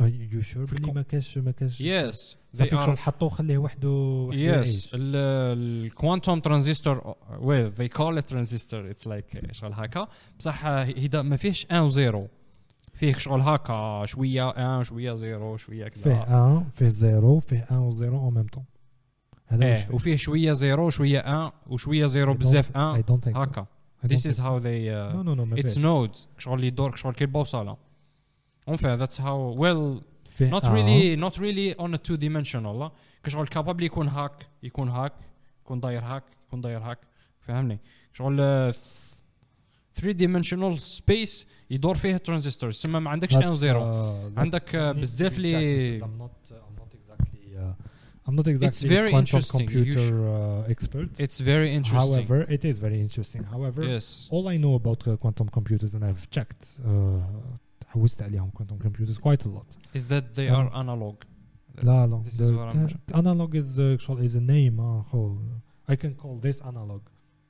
آه، يو شور بلي ما كاش ما كاش يس صافي شغل خليه وحده يس الكوانتوم ترانزستور وي ذي كول ترانزستور اتس لايك شغل هاكا بصح آه، ما فيهش ان وزيرو فيه شغل هاكا شوية ان شوية زيرو شوية كذا. فيه ان فيه زيرو فيه ان وزيرو اون ميم تون هذا إيه، وفيه شوية زيرو شوية ان وشوية زيرو بزاف ان هاكا ذيس از هاو ذي نو نو نو اتس نودز شغل اللي يدور شغل كي البوصله enfin that's how well فيه not آه. really not really on a two dimensional لا كشغل كابابل يكون هاك يكون هاك يكون داير هاك يكون داير هاك فهمني شغل آه، 3 dimensional space يدور فيه ترانزستورز تسمى ما عندكش That's, ان زيرو uh, that عندك آه، needs to be بزاف checked لي because I'm not uh, I'm not exactly uh, I'm not exactly very a quantum interesting. You computer uh, expert. it's very interesting However, it is very interesting. However, yes all I know about uh, quantum computers and I've checked uh, حوست عليهم quantum computers quite a lot. is that they Um, are analog لا لا This the, is what I'm the analog is uh, actually is a name uh, خو. I can call this analog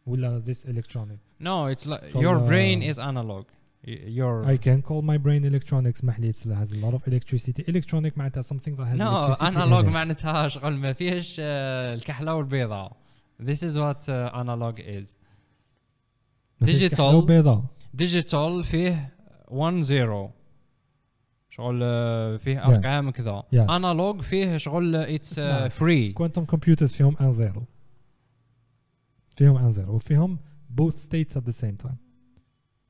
ولا this electronic no it's like So, your brain uh, is analog Y- your I can call my brain electronics محلي it has a lot of electricity electronic معناتها something that has no electricity in analog it. معناتها شغل ما فيهش آه، الكحله والبيضاء this is what uh, analog is ما فيش digital. كحلة وبيضاء digital فيه 1 0 شغل آه، فيه أرقام yes. كذا. Yes. انالوج فيه شغل اتس فري كوانتم كمبيوترز فيهم 1 0 فيهم 1 0 وفيهم بوث ستيتس ات ذا سيم تايم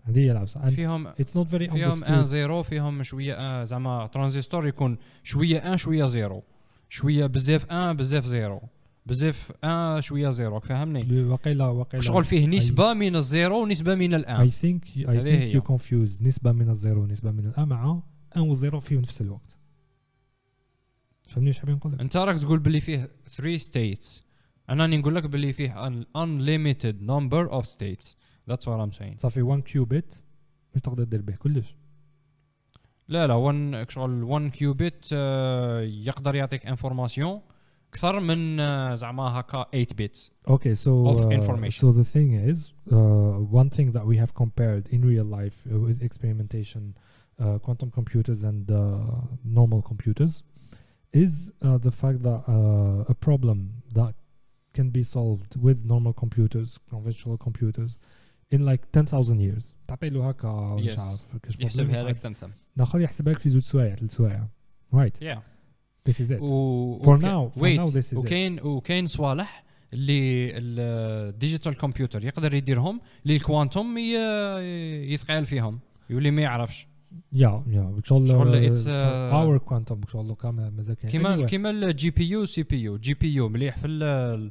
هذه هي العبسه فيهم اتس نوت فيري فيهم 1 0 فيهم شوية آه، زعما ترانزستور يكون شوية ان شوية زيرو. شوية بزاف ان بزاف زيرو. بزاف ان شوية زيرو فهمني؟ وقيلا وقيلا. شغل فيه نسبة من الزيرو ونسبة من I الان I هذه think هي. you confuse نسبة من الزيرو ونسبة من الأ مع أن والزيرو في نفس الوقت. فهمني إيش حابين نقول لك؟ أنت راك تقول باللي فيه 3 states. أنا راني نقول لك باللي فيه an unlimited number of states. That's what I'm saying. صافي 1 كيوبيت مش تقدر دير به كلش. لا لا 1 شغل 1 كيوبيت آه، يقدر يعطيك انفورماسيون اكثر من آه، زعما هكا 8 بيتس Okay, so Of uh, information. so the thing is, uh, one thing that we have compared in real life uh, with experimentation, uh, quantum computers and uh, normal computers, is uh, the fact that uh, a problem that can be solved with normal computers, conventional computers, in like 10,000 years. تعطي له هكا مش Yes. عارف كاش يحسبها problem لك ثمثم ناخذ يحسبها لك في زوج سوايع ثلاث سوايع. Right. yeah This is it. و For وك- now- for wait now this is it. وكاين وكاين صوالح اللي الديجيتال كمبيوتر يقدر يديرهم اللي الكوانتوم ي- يثقل فيهم يولي ما يعرفش Yeah, yeah. شغل شغل uh, it's, uh, our quantum شغل كما مازال. كيما. كيما الجي بي يو سي بي يو جي بي يو مليح في ال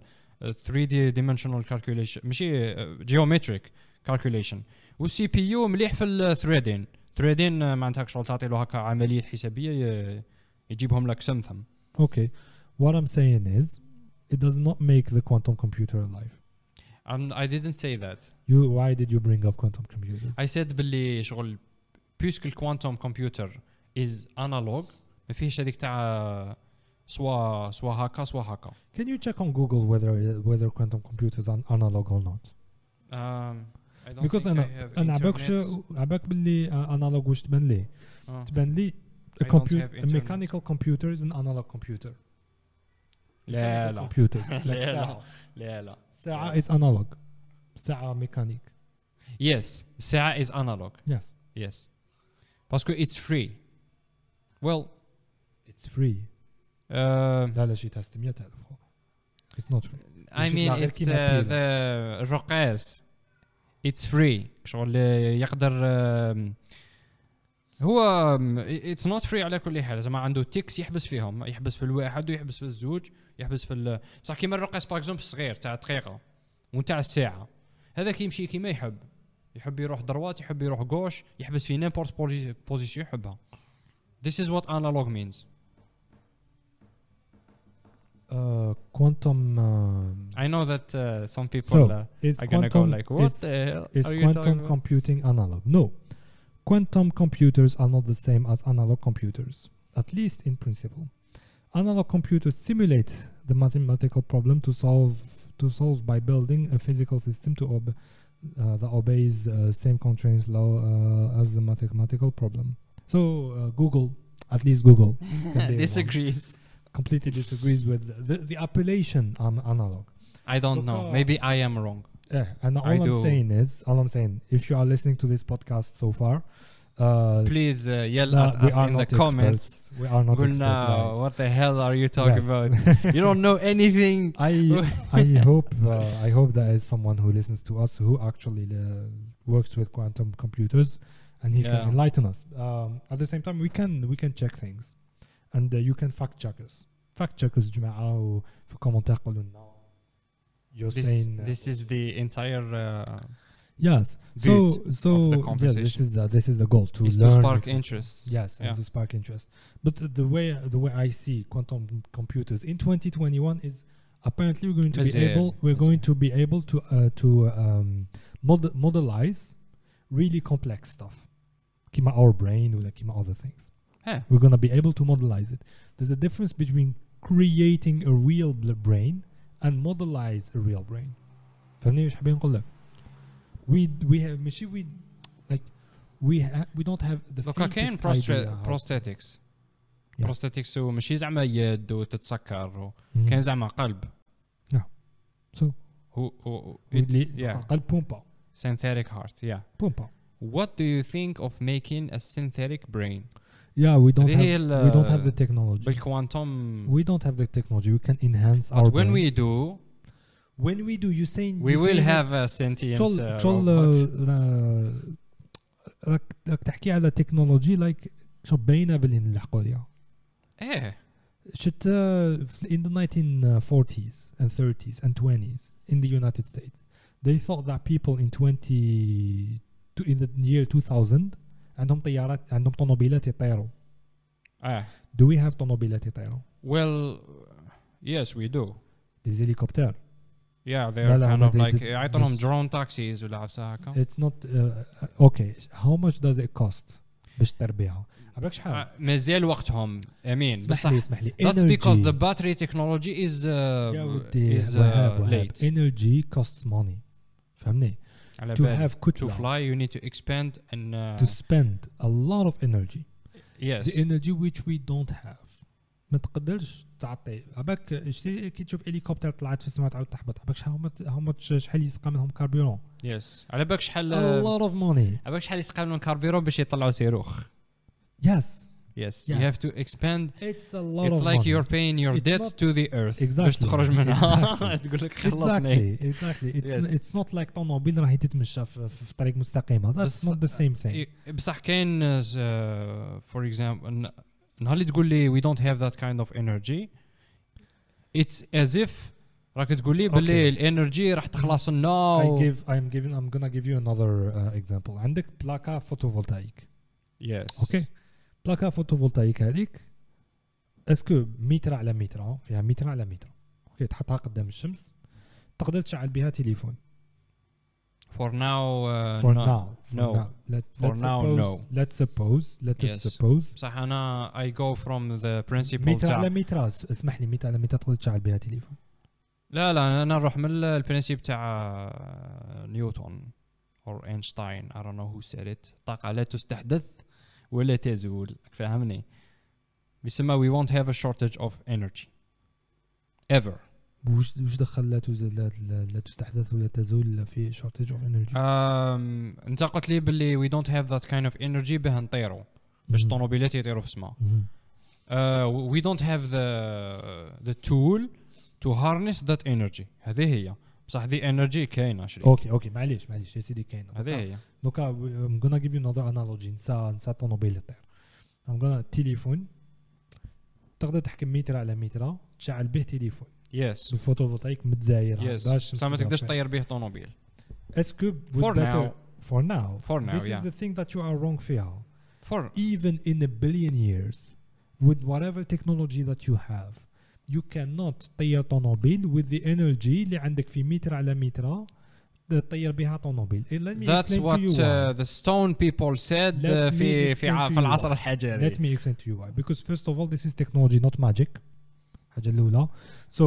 3 دي ديمنشنال كالكوليشن ماشي جيومتريك كالكوليشن والسي بي يو مليح في الثريدين ثريدين معناتها شغل تعطي له هكا عملية حسابية يجيبهم لك سمثم Okay. What I'm saying is, it does not make the quantum computer alive. Um, I didn't say that You, why did you bring up quantum computers? I said باللي شغل بيسك الكوانتوم كمبيوتر از انالوج ما فيهش هذيك تاع سوا سوا هكا سوا هكا Can you check on Google whether whether quantum computers are analog or not? um, I don't Because think أنا I have أنا عباك internet. شو عباك باللي uh, analog واش تبان لي؟ آه. تبان لي a, have a mechanical computer is an analog computer. لا لا Computers. لا لا ساعة. لا لا ساعة is analog. ساعة ميكانيك. Yes, الساعة is analog. Yes. Yes. باسكو it's free. Well, It's free. uh, لا لا شي تاع 600000 خو. It's not free. I mean it's uh, the الرقاص it's free شغل يقدر um, هو it's not free على كل حال. زعما عنده تيكس يحبس فيهم. يحبس في الواحد ويحبس في الزوج يحبس في ال... بصح كيما الرقاص باغ اكزومبل الصغير تاع دقيقة ونتاع الساعة. هذاك يمشي كيما يحب. يحب يروح دروات يحب يروح غوش يحبس في نيمبورت بوزيسيون يحبها. This is what analog means. Uh, quantum uh, I know that uh, some people So, uh, are gonna quantum go like what is, the hell is are quantum computing analog? No. Quantum computers are not the same as analog computers, at least in principle. Analog computers simulate the mathematical problem to solve to solve by building a physical system to ob- uh, that obeys uh, same constraints law uh, as the mathematical problem. So uh, Google, at least Google, can be one. disagrees completely disagrees with the, the appellation um, analog. I don't know maybe I am wrong Yeah, and all I I'm do. saying is, all I'm saying, if you are listening to this podcast so far, uh, please uh, yell nah, at we us are in the not comments experts. We are not قول experts. now guys. what the hell are you talking Yes. about you don't know anything I I hope uh, I hope there is someone who listens to us who actually uh, works with quantum computers, and he Yeah. can enlighten us. Um, at the same time, we can we can check things. and uh, you can fact check us fact check us جماعة وفي كومنتار قولوا لنا you're This, saying uh, this is the entire uh, yes so bit so of the yeah, this conversation. is uh, this is the goal to is learn to spark etc. interest. yes Yeah. and to spark interest but the way the way I see quantum computers in 2021 is apparently we're going to be مزال- able we're going مزال. to be able to uh, to um, mod- modelize really complex stuff كيما our brain ولا كيما other things Eh, we're going to be able to modelize it there's a difference between creating a real bl- brain and modelize a real brain فهمني ايش حابين نقول لك we we have ماشي we like we ha- we don't have the دوكا كاين faintest idea prostra- how- prosthetics Yeah. prosthetics هو ماشي زعما يد وتتسكر و- Mhm. كاين زعما قلب Yeah. So, هو هو اللي yeah. قلب بومبا synthetic heart yeah بومبا what do you think of making a synthetic brain yeah we don't هذه have هي ال- we don't have the technology بالكوانتم we don't have the technology we can enhance but our when brain. we do when we do you saying we you will saying have a sentient شغل uh, شغل robot. آه، راك راك تحكي على تكنولوجي لايك شو باينه باللي نلحقوا ليها ايه شت آه، في- in the 1940s and 30s and 20s in the United States they thought that people in 20 to- in the year 2000 عندهم طيارات عندهم طنوبيلات يطيروا. آه. دو وي هاف طنوبيلات يطيروا؟ ويل يس وي دو ديز هليكوبتر يا ار، كان اوف لايك يعيطونهم درون تاكسيز ولا عفسا هكا اتس نوت أوكي هاو ماتش داز ات كوست باش تربيها عبالك شحال؟ مازال وقتهم. آمين. بصح اسمح لي. اسمح لي ذاتس بيكوز ذا باتري تكنولوجي از از ليت انرجي كوست موني فهمني؟ على to have to كتلة fly you need to expand and uh, to spend a lot of energy. Yes. The energy which we don't have. ما تقدرش تعطي. عباك شتي كي تشوف هليكوبتر طلعت في السماء تعاود تحبط. عباك شحال much شحال يسقى منهم كاربيرون. Yes. على بالك شحال a lot of money. على بالك شحال يسقى من كاربيرون باش يطلعوا صاروخ yes. yes, Yes. you have to expand it's a lot it's of like money you're paying your It's debt not- to the earth Exactly. باش تخرج منها Exactly. تقول لك خلصني exactly exactly it's Yes. it's not like طوموبيل راهي تتمشى في, في طريق مستقيمه that's بس- not the same thing إيه، بصح كاين فور اكزامبل نهار اللي تقول لي we don't have that kind of energy it's as if راك تقول لي باللي الانرجي راح تخلص لنا I و... give I'm giving I'm gonna give you another uh, example عندك بلاكا فوتوفولتايك yes اوكي بلاكا فوتوفولتايك هذيك اسكو متر على متر فيها متر على متر أوكي تحطها قدام الشمس تقدر تشعل بها تليفون for now uh, for no. now for No. now Let, For let's now, suppose, no. let's suppose let us Yes. suppose بصح أنا I go from the principle متر على متر اسمح لي متر على متر تقدر تشعل بها تليفون لا لا أنا نروح من البرنسيب تاع نيوتن or أينشتاين I don't know who said it الطاقة لا تستحدث ولا تزول فهمني؟ بسمى وي won't هاف ا شورتج اوف انرجي ايفر وش وش دخل لا تزول لا, لا تستحدث ولا تزول في شورتج اوف انرجي انت قلت لي باللي وي دونت هاف ذات كاين اوف انرجي باه نطيروا باش الطوموبيلات يطيروا في السماء. وي دونت هاف ذا ذا تول تو هارنس ذات انرجي هذه هي. بصح the energy كاينة شريك أوكي أوكي معليش معليش يا سيدي كاين. هذه هي. دوكا I'm gonna give you another analogy. نسى نسى طوموبيل يطير I'm gonna تليفون. تقدر تحكم متر على متر. تشعل به تليفون. يس بالفوتوفولتايك متزاير. يس بصح ما تقدرش تطير به طوموبيل. اسكو For now. for now. For now, this is yeah. the thing that you are wrong فيها for even in a billion years with whatever technology that you have you cannot طير طوموبيل with the energy اللي عندك في متر على متر تطير بها طوموبيل Eh, let me that's explain what to you why. uh, the stone people said Let uh, me في في explain ع- to في you العصر why. الحجري let me explain to you why because first of all this is technology not magic حاجة الأولى so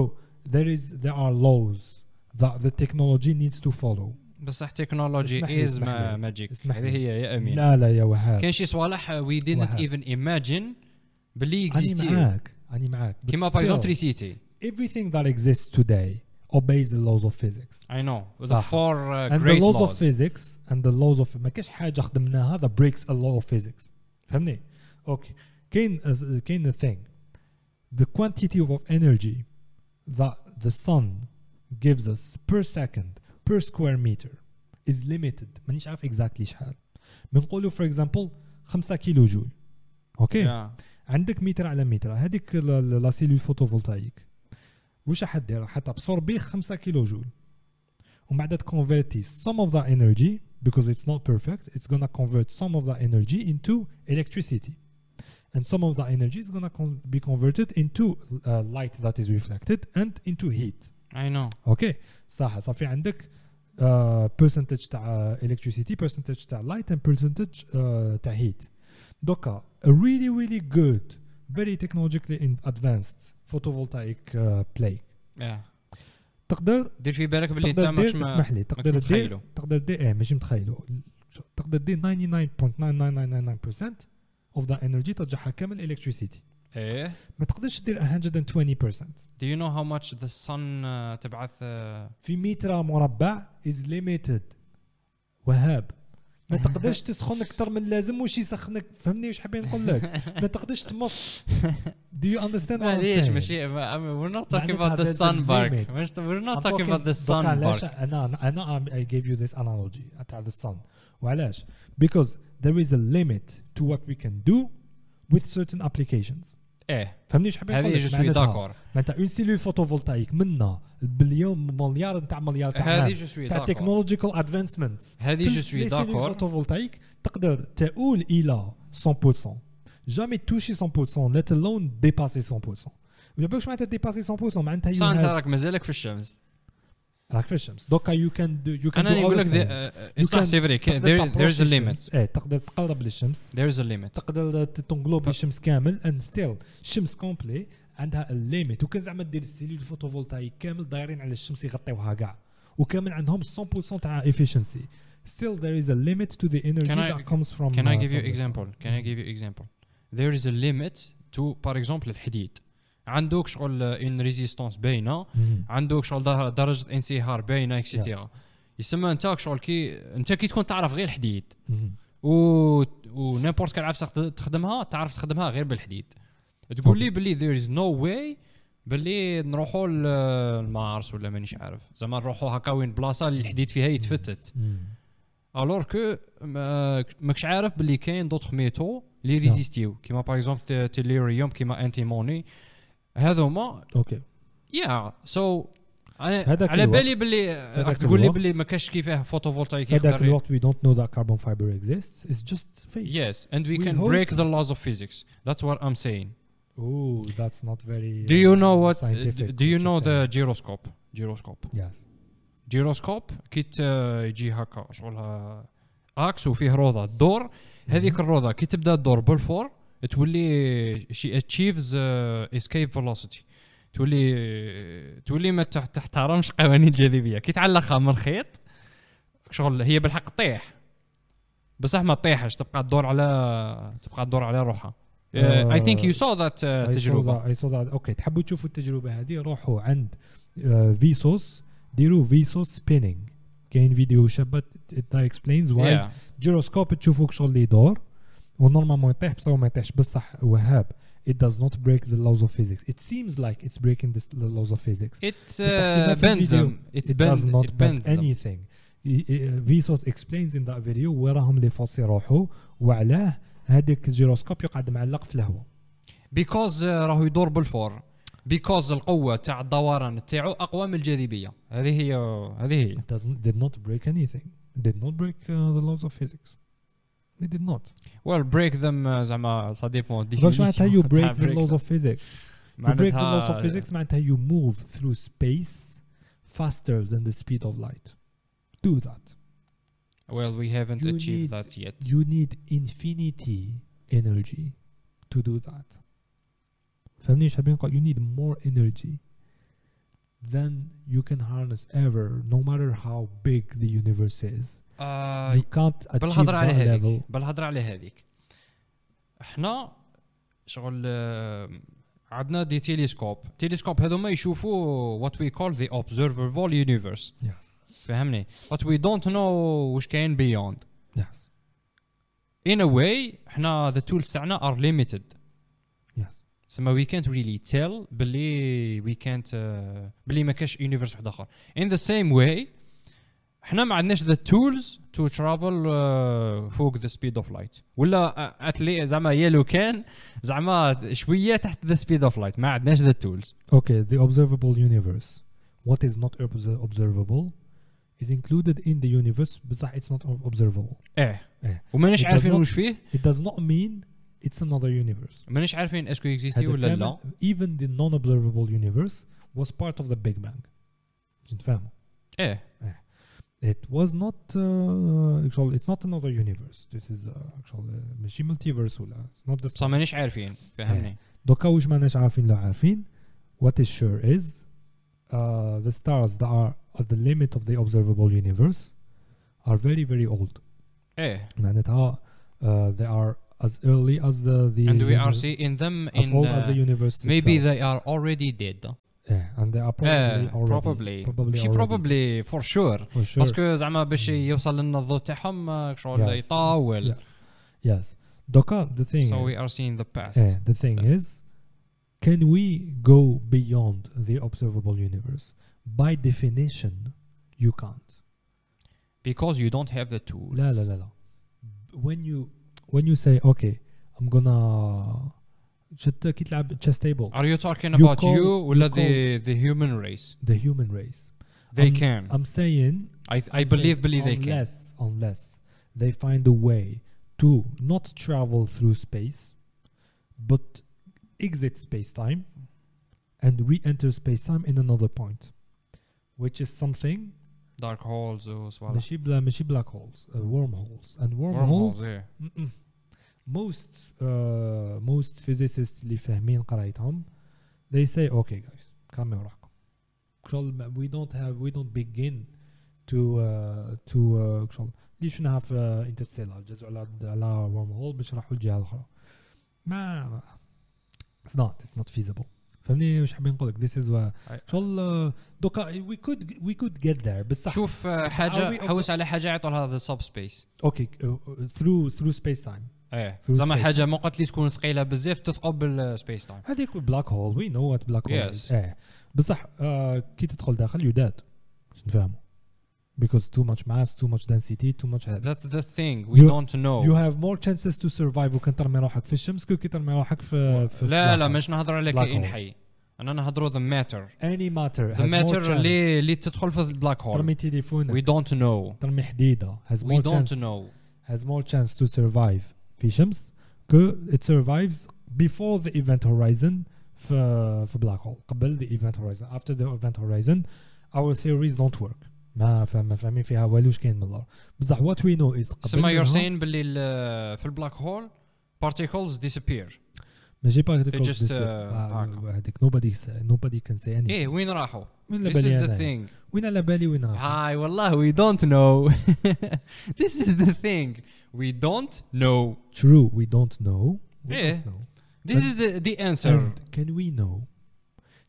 there is there are laws that the technology needs to follow بصح تكنولوجي اسمح لي، is اسمح لي. ماجيك اسمح هذه لي. هي يا امين لا لا يا وهاب كاين شي صوالح uh, we didn't وهاب. even imagine باللي أنا existed معاك أنا معاك But كيما still, باغ electricity everything that exists today obeys the laws of physics I know the صح. four uh, and the great laws, laws of physics and the laws of ما كاش حاجة خدمناها that breaks a law of physics فهمني اوكي كاين كاين thing the quantity of energy that the sun gives us per second per square meter is limited مانيش عارف exactly شحال بنقولوا for example 5 كيلو جول اوكي Yeah. عندك متر على متر هذيك لا- سيلول فوتوفولتايك واش راح دير راح تابسوربي 5 كيلو جول ومن بعد تكونفيرتي some of that energy because it's not perfect it's gonna convert some of that energy into electricity and some of that energy is gonna con- be converted into uh, light that is reflected and into heat I know أوكي صح صافي عندك uh, percentage تاع electricity percentage تاع light and percentage uh, تاع heat دوكا a really really good very technologically advanced photovoltaic uh, play. Yeah. تقدر دير في بالك باللي انت تقدر ماكش اسمح لي تقدر دير تقدر دير إيه ماشي متخيلو. تقدر دير 99.99999% of the energy ترجعها كامل electricity. إيه. ما تقدرش دير 120% Do you know how much the sun uh, تبعث uh, في متر مربع is limited. وهاب. ما تقدرش تسخن أكثر من اللازم واش يسخنك فهمني واش حابين نقول لك ما تقدرش تمص do you understand what I'm saying ماشي ما- I mean, we're not talking about the sun. مش- we're not talking about the دوكا sun علاش park أنا أنا I gave you this analogy تاع the sun وعلاش because there is a limit to what we can do with certain applications إيه. فهمني حابين نقول هذه جو سوي داكور. معناتها اون سيلول فوتوفولتايك منا بليون مليار نتاع مليار تاع هذه جو سوي تاع داكور. تكنولوجيكال ادفانسمنتس هذه جو سوي داكور. فوتوفولتايك تقدر تؤول إلى 100% جامي توشي 100% let alone dépasser 100% ولا معناتها ديباسي 100% معناتها بصح انت راك مازالك في الشمس. راك في الشمس دوكا يو كان دو يو كان أنا نقول لك You صح سي فري a limit الشمس. إيه تقدر تقرب للشمس there's a limit تقدر تنقلوب الشمس كامل and still الشمس كومبلي عندها الليميت وكان زعما دير السيلول فوتوفولتايك كامل دايرين على الشمس يغطيوها كاع وكامل عندهم 100% تاع efficiency still there is a limit to the energy Can I- that comes from Can I uh, give you the sun. example? Can I give you example? There is a limit to, par exemple, الحديد. عندك شغل ان ريزيستونس باينة مم. عندك شغل در- درجة انصهار باينة اكسيتيرا يسمى انت شغل كي انت كي تكون تعرف غير الحديد. و ونيمبورت كان عارف تخدمها تعرف تخدمها غير بالحديد. تقول لي باللي there is no way باللي نروحوا لمارس ولا مانيش عارف. زعما نروحوا هكا وين بلاصة اللي الحديد فيها يتفتت. الور كو ما- ماكش عارف باللي كاين دوطخ ميتو اللي ريزيستيو كيما باغ اكزومبل تيليريوم كيما انتيموني هذوما أوكي. يا سو أنا على بالي باللي تقول لي باللي ما كاش كيفاه فوتو فوتوفولتايك هذاك الوقت وي دونت نو ذا كاربون فايبر اكزيست اتس جاست فيك يس اند وي كان بريك ذا لوز اوف فيزيكس ذاتس وات ام سين Ooh, ذاتس نوت فيري دو يو نو وات دو يو نو ذا جيروسكوب جيروسكوب يس جيروسكوب كي تجي هكا شغلها إكس وفيه روضة. دور هذيك الروضة كي تبدأ الدور بالفور تولي شي اتشيفز اسكيب فيلوسيتي تولي تولي ما تح- تحترمش قوانين الجاذبيه كي تعلقها من خيط شغل هي بالحق تطيح. بصح ما تطيحش تبقى تدور على تبقى تدور على روحها. اي ثينك يو سو ذات تجربة. I saw that. أوكي تحبوا تشوفوا التجربة هذه؟ روحوا عند فيسوس ديروا فيسوس سبيننج كاين فيديو شابة explains why. Yeah. جيروسكوب تشوفوك شغل اللي يدور. ونورمالمون يطيح بصح هو ما يطيحش بصح وهاب it does not break the laws of physics it seems like it's breaking the laws of physics It uh, bends them. It's it bend, does not it bend bends anything فيسوس explains in that video وين راهم لي فورس يروحوا وعلاه هذاك الجيروسكوب يقعد معلق في الهواء uh, راهو يدور بالفور. Because القوة تاع الدوران تاعو أقوى من الجاذبية. هذه هي هذه هي. it did not break anything did not break uh, the laws of physics it did not Well break them uh, زعما ça dépend. واش معناتها you definition break تاع the laws of physics you break the laws of معناتها- physics معناتها you move through space faster than the speed of light do that Well we haven't You achieved need- that yet. you need infinity energy to do that فهمني ايش حابين نقول you need more energy than you can harness ever no matter how big the universe is آه، بالهضره على هذيك بالهضره على هذيك. إحنا شغل آه، عندنا دي تيليسكوب. تيليسكوب هذوما يشوفوا وات وي كول ذا اوبزرفبل يونيفرس فهمني؟ وات وي دونت نو واش كاين بيوند ان ا واي إحنا ذا تولز تاعنا ار ليميتد سما وي كانت ريلي تيل بلي وي كانت آه، بلي ما كاش يونيفرس واحد آخر. ان ذا سيم واي احنا ما عندناش the tools to travel uh, فوق the speed of light ولا اتلي زعما يا لو كان زعما شويه تحت the speed of light ما عندناش the tools Okay, the observable universe. What is not obs- observable is included in the universe, بصح it's not observable. ايه إيه. وماناش It does عارفين not- واش فيه It does not mean it's another universe. ماناش عارفين اسكو اكزيستي هذا ولا كامل- لا even the non-observable universe was part of the Big Bang. باش نتفاهموا. ايه It was not uh, actually it's not another universe. This is uh, actually uh, ماشي multiverse ولا it's not the بصح same. ماناش عارفين فهمني دوكا واش ماناش عارفين لا عارفين what is sure is uh, the stars that are at the limit of the observable universe are very very old ايه معناتها uh, they are as early as the, the and we are uni- seeing them as in old as the uh, universe maybe itself. they are already dead yeah, and they are probably eh, already probably probably ماشي already. probably for sure for sure باسكو زعما باش يوصل لنا الضوء تاعهم آه، شغل Yes, يطول yes, yes. دوكا the thing so is we are seeing the past Yeah, the thing is, can we go beyond the observable universe? By definition, you can't. because you don't have the tools لا لا لا لا. When you when you say okay, I'm gonna شت كي تلعب chess table, are you talking You about call- you ولا you the the human race the human race. they I'm- can I'm saying I I I'm believe saying believe they can unless unless they find a way to not travel through space, but exit space time and re-enter space time in another point, which is something dark holes وصوالح ماشي بلا ماشي black holes, uh, wormholes, and wormholes wormholes. yeah. Mm-mm. Most uh, most physicists اللي فاهمين قرايتهم they say okay guys كملوا وراكم شغل we don't have we don't begin to uh, to uh, شغل ليش شنو في انترستيلر جزء على على worm hole باش راحوا الجهه الاخرى ما ما- it's not it's not feasible فهمني واش حابين نقول لك this is uh, I- شغل uh, دوكا we could we could get there بصح شوف آه، بس are حاجه we حوس على حاجه يعطوا لها the subspace okay uh, uh, through through space time إيه. زعما. حاجة ما قلت لي تكون ثقيلة بزاف تثقب بالسبيس تايم هذيك بلاك هول وي نو وات بلاك هول. إيه. بصح آه كي تدخل داخل يداد باش نفهموا because too much mass too much density too much هذا that's the thing. We You- don't know. you have more chances to survive وكان ترمي روحك في الشمس كي ترمي روحك في, في لا لا. مش نهضر على كائن. حي. أنا نهضروا the matter. Any matter the has more matter chance. اللي اللي تدخل في البلاك ترمي هول تليفونك. We don't know. ترمي حديدة. Has we more don't chance. know. Has more chance to survive. في شمس كو it survives before the event horizon في في black hole قبل the event horizon after the event horizon our theories don't work ما فاهم ما فاهمين فيها والوش كاين من الله بصح what we know is قبل سما you're منها- saying باللي ال- في البلاك هول particles disappear ماشي با هذيك They just, this- uh, آه، هاكا. هذيك nobody say- nobody can say anything ايه وين راحوا وين على this is بالي the أنا؟ thing وين على بالي وين راح هاي والله we don't know this is the thing we don't know true we don't know we إيه. don't know this But- is the the answer and can we know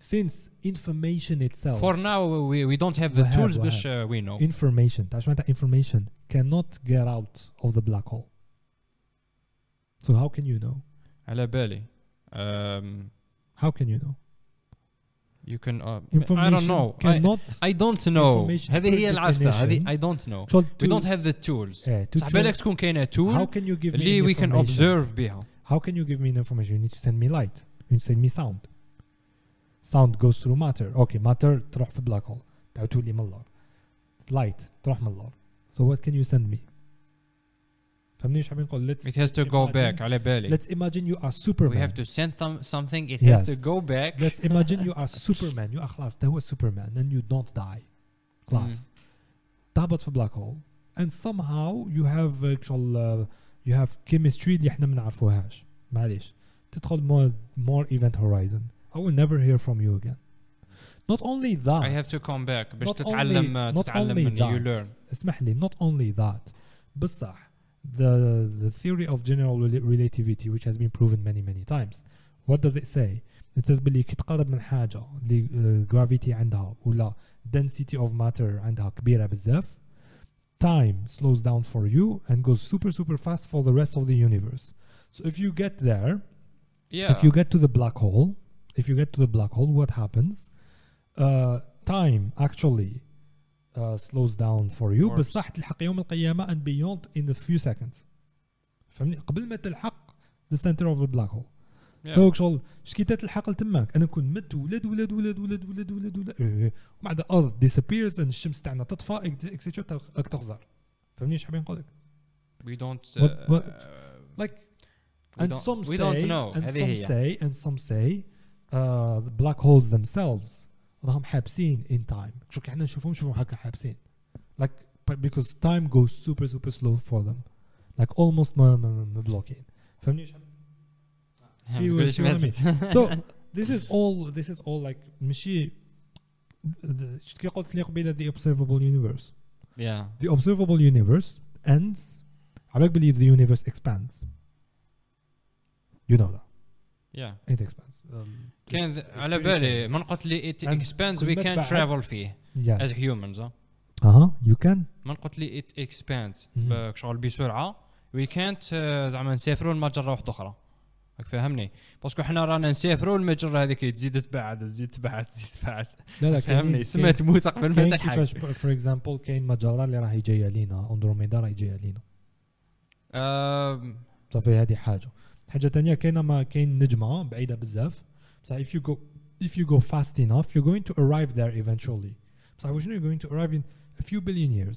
since information itself for now we, we don't have the وهاب- tools وهاب. باش uh, we know information تعرف معناتها information cannot get out of the black hole so how can you know على بالي um, how can you know you can uh, information I don't know I, cannot I don't know Information هذه per هي العفسة هذه definition. I don't know شغل we to- don't have the tools eh, to صح try- بالك تكون كاينة how tool can you give me اللي an we can information? observe بها how can you give me an information you need to send me light you need to send me sound sound goes through matter okay matter تروح في black hole تعاود تولي من اللور light تروح من اللور so what can you send me فهمني ايش حابين نقول let's it has to go imagine- back على بالي let's imagine you are Superman we have to send them something it Yes. has to go back let's imagine you are Superman you are خلاص ده هو Superman and you don't die خلاص تهبط في black hole and somehow you have actual uh, you have chemistry اللي احنا ما نعرفوهاش معليش تدخل more more event horizon I will never hear from you again not only that I have to come back باش Not تتعلم only- not تتعلم only من you that. learn اسمح لي not only that بصح the the theory of general rela- relativity which has been proven many many times what does it say it says باللي كي تقرب من حاجة اللي uh, gravity عندها ولا density of matter عندها كبيرة بزاف time slows down for you and goes super super fast for the rest of the universe so if you get there yeah if you get to the black hole if you get to the black hole what happens uh, time actually uh, slows down for you Course. بصح تلحق يوم القيامه and beyond in a few seconds فهمني قبل ما تلحق the center of the black hole Yeah. سو شغل شكي تلحق لتماك انا نكون مت ولد ولد ولد ولد ولد ولد ولد إيه. ومن بعد الارض disappears and الشمس تاعنا تطفى اكسيتشر راك تخزر فهمني ايش حابين نقول لك we don't What- what- uh, like we and don't, some we say don't know and هذه some هي say and some say uh, the black holes themselves راهم حابسين in time شو كي احنا نشوفهم نشوفهم هكا حابسين like but because time goes super super slow for them like almost ما ما- ما مبلوكين فهمني ايش حاب- See تقول what- إيش see what I مثل. so this is all this is all like ماشي the- شفت كي قلت لي قبيله the observable universe yeah the observable universe ends عبالك بلي the universe expands you know that It expands um, كان على بالي famous. من قلت لي we ما can تبعد- travel فيه humans ها أها you can. من قلت لي مهم. ب- شغل بسرعة. We can't uh, زعما نسافروا لمجره واحدة أخرى. راك فاهمني؟ باسكو حنا رانا نسافروا المجره هذيك تزيد تبعد تزيد تبعد تزيد تبعد. لا لا فهمني سما تموت قبل ما تلحق كيفاش فور اكزامبل كاين مجره اللي راهي جاية لينا أندروميدا راهي جاية لينا. آم، صافي هذه حاجة. حاجه ثانيه كاينه ما كاين نجمه بعيده بزاف بصح if you go if you go fast enough you're going to arrive there eventually بصح وشنو you're going to arrive in a few billion years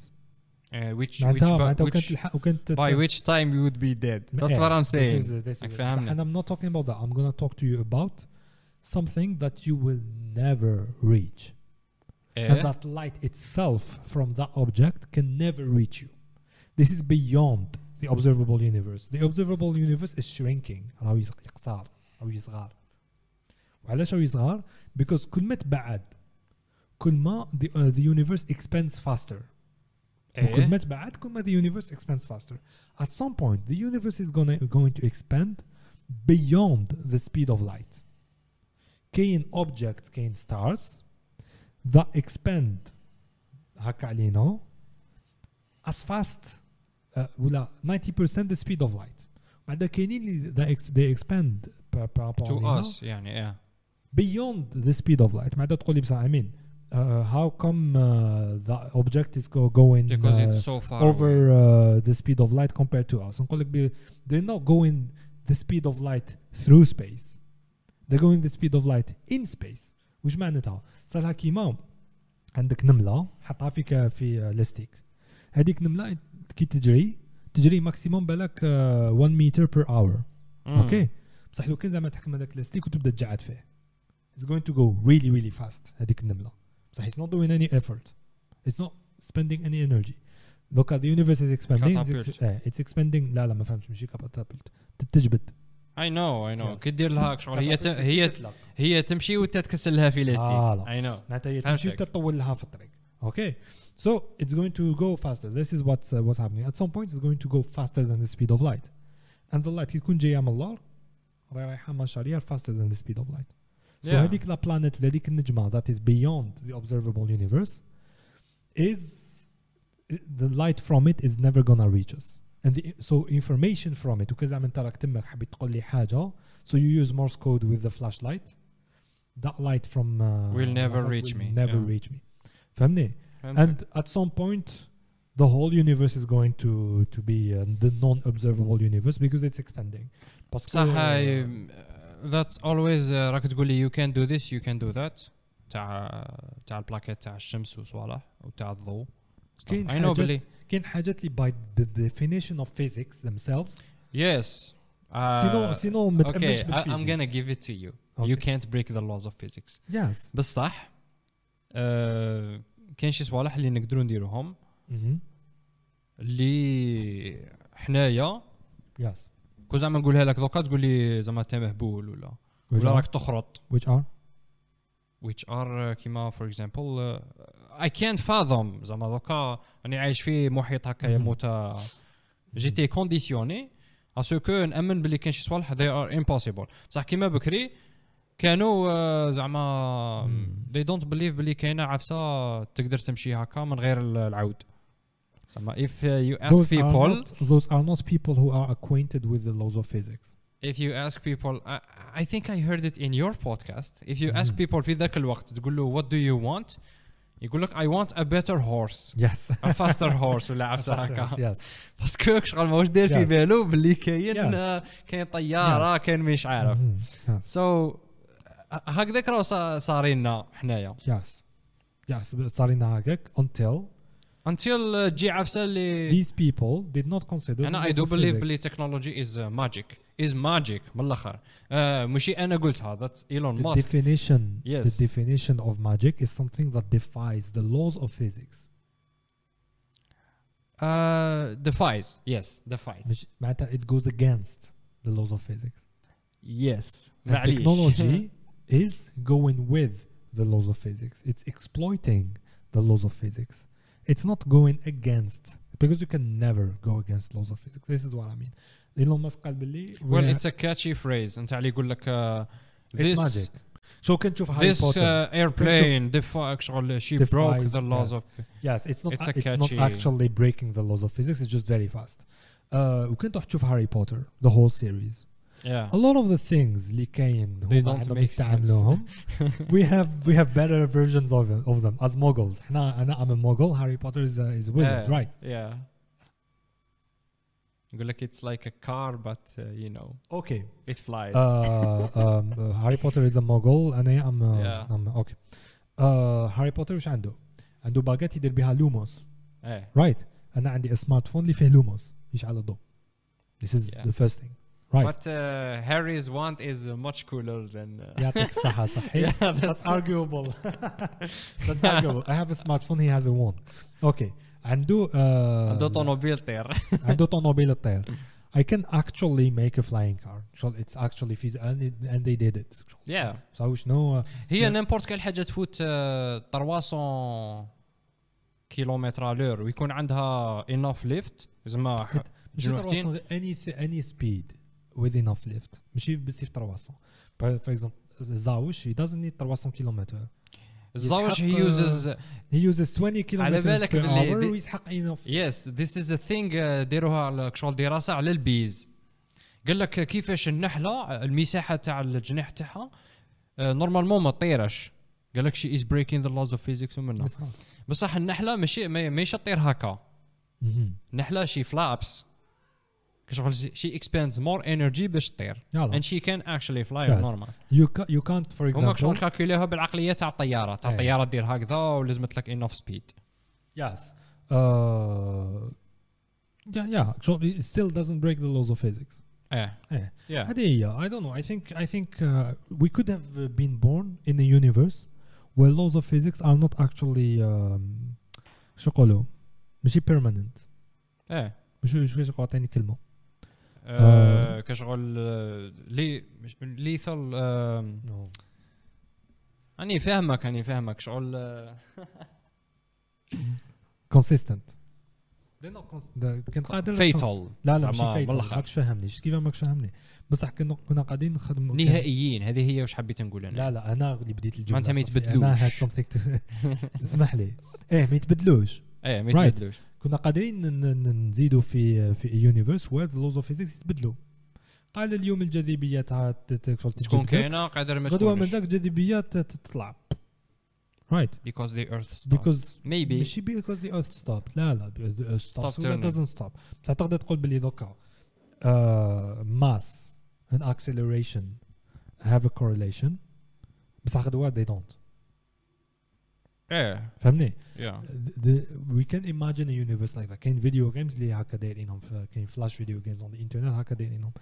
uh, which which, معناتها معناتها which وكان تلحق وكان تت- by which time you would be dead that's Yeah, what I'm this saying is- this is Like it. فهمنا. and I'm not talking about that I'm gonna talk to you about something that you will never reach and إيه؟ that light itself from that object can never reach you. This is beyond the observable universe. The observable universe is shrinking. راهو يص- يقصر راهو يصغر. وعلاش راهو يصغر؟ Because كل ما تبعد كل ما the, uh, the universe expands faster. وكل إيه؟ ما تبعد كل ما the universe expands faster. At some point the universe is gonna, going to expand beyond the speed of light. كاين objects كاين stars that expand هكا علينا as fast uh, ولا 90% the speed of light بعد كاينين اللي they, ex- they expand par par rapport to علينا us يعني yeah beyond the speed of light بعد تقول لي بصح I mean uh, how come uh, the object is go going because uh, it's so far over away. uh, the speed of light compared to us نقول لك بي- they're not going the speed of light through space they're going the speed of light in space وش معناتها صار لها كيما عندك نمله حطها فيك في لاستيك هذيك نمله كي تجري تجري ماكسيموم بالك 1 متر بير اور أوكي؟ بصح لو كان زعما تحكم هذاك الاستيك وتبدا تجعد فيه. اتس جوين تو جو ريلي ريلي فاست هذيك النملة. بصح اتس نوت دوين اني ايفورت اتس نوت سبيندينغ اني انرجي دوكا ذا يونيفرس از اكسباندينغ اتس اكسباندينغ لا لا ما فهمتش. ماشي كابتابلت تتجبد اي نو اي نو كي دير لها شغل هي هي هي تمشي وتتكسل لها في الاستيك اي نو معناتها هي تمشي وتطول تطول لها في الطريق. اوكي so it's going to go faster this is what's uh, what's happening at some point it's going to go faster than the speed of light and the light كي تكون جايه من اللور راهي رايحه ماشيه ريال faster than the speed of light so Yeah. هذيك لا بلانيت ولا هذيك النجمه that is beyond the observable universe is the light from it is never gonna reach us and the, so information from it وكذا انت راك تمك حبيت تقول لي حاجه so you use Morse code with the flashlight that light from uh, Will never will reach me, never yeah. reach me فهمني فهمتك. and at some point the whole universe is going to to be uh, the non-observable universe because it's expanding باسكو صح هاي that's always uh, راك تقول لي you can do this you can do that تاع تاع البلاكيت تاع الشمس وصوالح وتاع الضوء كاين I know حاجات- بلي كاين حاجات اللي by the definition of physics themselves yes uh, سينو سينو ما okay تامنش I- I'm بالفيزيك gonna give it to you Okay. you can't break the laws of physics yes بصح uh, كاين شي صوالح اللي نقدروا نديروهم. اللي حنايا yes. كون زعما نقولها لك دوكا تقول لي زعما انت مهبول ولا. ولا راك تخرط. Which are? Which are uh, كيما example uh, I can't fathom. زعما دوكا راني عايش في محيط هكا مهم. موتا جيتي كونديسيوني اسكو نأمن بلي كاين شي صوالح. They are impossible. بصح كيما بكري كانوا uh, زعما they don't believe بلي كاينة عفسه تقدر تمشي هكا من غير ال- العود زعما if uh, you ask those are people not those are not people who are acquainted with the laws of physics if you ask people I, I think I heard it in your podcast if you ask Mhm. people في ذاك الوقت تقول له what do you want يقول لك I want a better horse يس a faster horse ولا عفسه هكا يس باسكو شغل ماهوش داير في. بالو باللي كاين. آه، كاين طياره. كاين مش عارف سو هكذاك راه صا- صارينا حنايا يس يس صار لنا هكاك until until تجي عفسه اللي these people did not consider أنا the اي laws دو of بليف physics. بلي تكنولوجي از ماجيك از ماجيك من الآخر آه ماشي أنا قلتها ذاتس ايلون the ماسك definition Yes. the definition of magic is something that defies the laws of physics ديفايز يس ديفايز مش معناتها it goes against the laws of physics يس and technology is going with the laws of physics it's exploiting the laws of physics it's not going against because you can never go against laws of physics this is what I mean Elon Musk قال باللي well we it's a catchy phrase انت اللي يقول لك uh, It's this magic. شو كنت تشوف هاري this بوتر uh, airplane defy شغل she broke Defies, the laws yes. of yes it's not It's a it's not catchy- actually breaking the laws of physics it's just very fast uh, وكنت تروح تشوف هاري بوتر the whole series yeah. a lot of the things like كاين they don't make sense. we have we have better versions of of them as muggles حنا انا I'm a muggle Harry Potter is a, is a wizard yeah. right yeah يقول لك it's like a car but uh, you know okay it flies uh, um, uh, Harry Potter is a muggle انا I'm a, yeah. I'm a, okay uh, Harry Potter وش عنده؟ عنده باجيت يدير بها لوموس ايه right انا عندي سمارت فون اللي فيه لوموس يشعل الضوء This is yeah. the first thing. right but uh, Harry's wand is uh, much cooler than uh, يعطيك الصحة صحيح yeah, That's arguable. That's arguable. I have a smartphone. He has a one. Okay. عنده uh, عنده طوموبيل طير عنده طوموبيل الطير. I can actually make a flying car. So it's actually feasible and, it- and they did it. yeah So شنو هي Yeah. نيمبورت كال حاجه تفوت آه، 300 كيلومتر لور ويكون عندها اناف ليفت زعما ح- ماشي جروحتين؟ 300 any any speed With enough lift. ماشي بس 300 For for example زاوش he doesn't need 300 كيلومتر الزاوج هي يوزز he uses 20 kilometers بالك per باللي ويسحق enough يس ذيس از ا ثينج ديروها على شغل دراسة على البيز. قال لك كيفاش النحلة المساحة تاع الجناح تاعها نورمالمون ما تطيرش. قال لك شي از بريكينج ذا لوز اوف فيزيكس ومنها. بصح النحلة ماشي ما- ماهيش تطير هكا. النحلة شي فلابس كشغل شي اكسباندز مور انرجي باش تطير يلا and she can actually fly Yes. normal you ca- you can't for هما شغل example كالكوليوها بالعقليه تاع الطياره تاع إيه. الطياره دير هكذا ولازمت لك انوف سبيد yes uh yeah yeah so it still doesn't break the laws of physics ايه إيه. yeah هذه هي I don't know I think I think uh, we could have uh, been born in a universe where laws of physics are not actually um, شو يقولوا ماشي permanent ايه مش مش باش اعطيني كلمه آه، كشغل آه، لي ليثل no. أني فاهمك أني فاهمك. شغل آه، the- كنت قادر فيتال لا لا ماشي بالآخر. ماكش فاهمني. كيف ماكش فاهمني؟ بصح كنا كنا قاعدين نخدموا نهائيين. هذه هي واش حبيت نقول أنا. لا لا أنا اللي بديت الجملة معناتها ما. يتبدلوش. أنا اسمح لي. إيه ما يتبدلوش. إيه ما. يتبدلوش. كنا قادرين نزيدوا في في يونيفرس ذا لوز اوف فيزيكس يتبدلوا. قال اليوم الجاذبيه تاع تكون. كاينة قادر ما غدوة من ذاك الجاذبيه تطلع. رايت because the earth stopped. Because maybe. ماشي because the earth stopped. لا لا the earth Stop stops ولا turning. doesn't stop. بصح تقدر تقول باللي دوكا mass and acceleration have a correlation. بصح غدوه they don't. إيه فهمني؟ Yeah. Can imagine a universe like that. كاين فيديو جيمز اللي هكا دايرينهم كاين فلاش فيديو جيمز on the internet هكا دايرينهم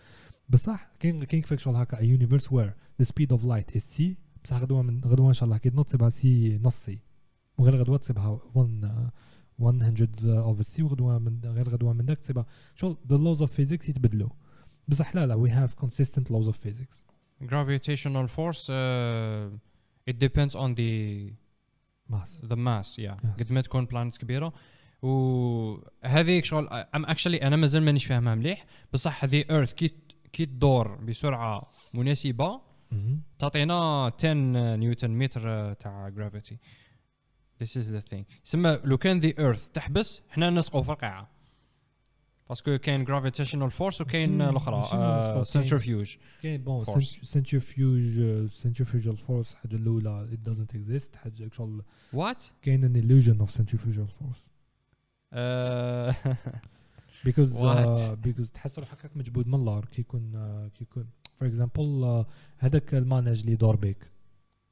بصح كاين كاين كيفاش شغل هكا. A universe where the speed of light is c. بصح غدوة من غدوة إن شاء الله. كي تنوض تصيبها سي نص سي وغير غدوة تصيبها 1 100 of c. وغدوة من غير غدوة من ذاك تصيبها شغل the laws of physics يتبدلوا. بصح لا لا we have consistent laws of physics. Gravitational force uh, it depends on the the mass yeah. Yes. قد ما تكون بلانت كبيرة. وهذه شغل ام اكشلي أنا مازال مانيش فاهمها مليح. بصح هذه ايرث كي كي تدور بسرعة مناسبة. تعطينا 10 نيوتن متر تاع جرافيتي This is the thing. سما لو كان ذا ايرث تحبس حنا نسقوا في القاعة. باسكو كاين جرافيتيشنال فورس وكاين الاخرى؟ سنترفيوج كاين بون. سنترفيوج سنترفيوجال فورس الحاجة الأولى it doesn't exist. حاجة شغل وات كاين an illusion force. Because uh, What? because تحس روحك مجبود من اللور كي يكون uh, كي يكون. فور اكزامبل هذاك الماناج اللي يدور بيك.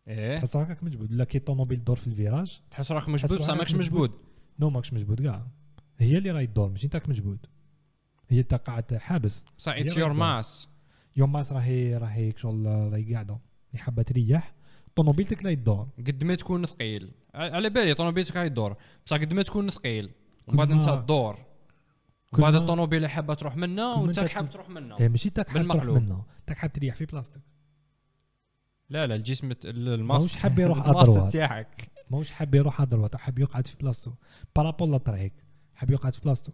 إيه. تحس روحك مجبود. ولا كي الطوموبيل تدور في الفيراج تحس روحك مجبود بصح ماكش مجبود. مجبود. نو ماكش مجبود كاع. هي اللي راهي تدور ماشي انت مجبود. هي انت قاعد حابس هي اتس يور. ماس يوم ما راهي راهي شغل راهي قاعدة. اللي حابة تريح. طوموبيلتك لا يدور. قد ما تكون ثقيل. على بالي طوموبيلتك راهي تدور. بصح قد ما تكون ثقيل. ومن بعد أنت تدور. كل وبعد ما- الطوموبيل حابه تروح منا وأنت انت حاب تروح منا إيه ماشي تاك حاب تروح بالمقلوب. منه. تاك حاب تريح في بلاستيك. لا لا الجسم ت- ال- ماهوش الماس حاب يروح الماس أدروات. تاعك. ماهوش حاب يروح الوقت حاب يقعد في بلاصتو بارابول للطريق حاب يقعد في بلاصتو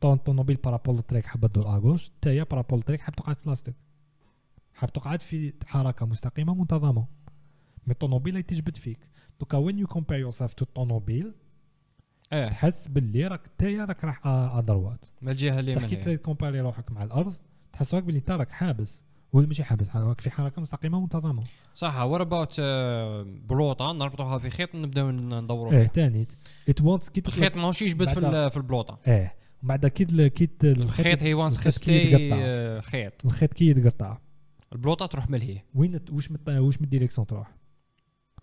طون طوموبيل بارابول للطريق حابه تدور آغوش تايا بارابول للطريق حاب تقعد في بلاصتك حاب تقعد في حركة مستقيمة منتظمة. مي الطوموبيل اللي تجبد فيك. دوكا وين يو كومبير يور سيلف تو الطوموبيل إيه. تحس باللي راك تايا راك راح ادروات من الجهة اللي كي هي تكومباري روحك مع الأرض تحس روحك باللي انت راك حابس. ولا ماشي حابس راك في حركة مستقيمة منتظمة. صح وات اباوت بلوطة؟ نربطوها في خيط نبداو ندوروا إيه فيها. تاني. ات وانتس كي الخيط ماهوش يجبد في في البلوطة. إيه. ومن بعد كي تل- كي الخيط هي وانس كي خستي يتقطع. خيط. الخيط كي يتقطع. البلوطة تروح ملهي وين واش مت- واش من الديريكسيون تروح؟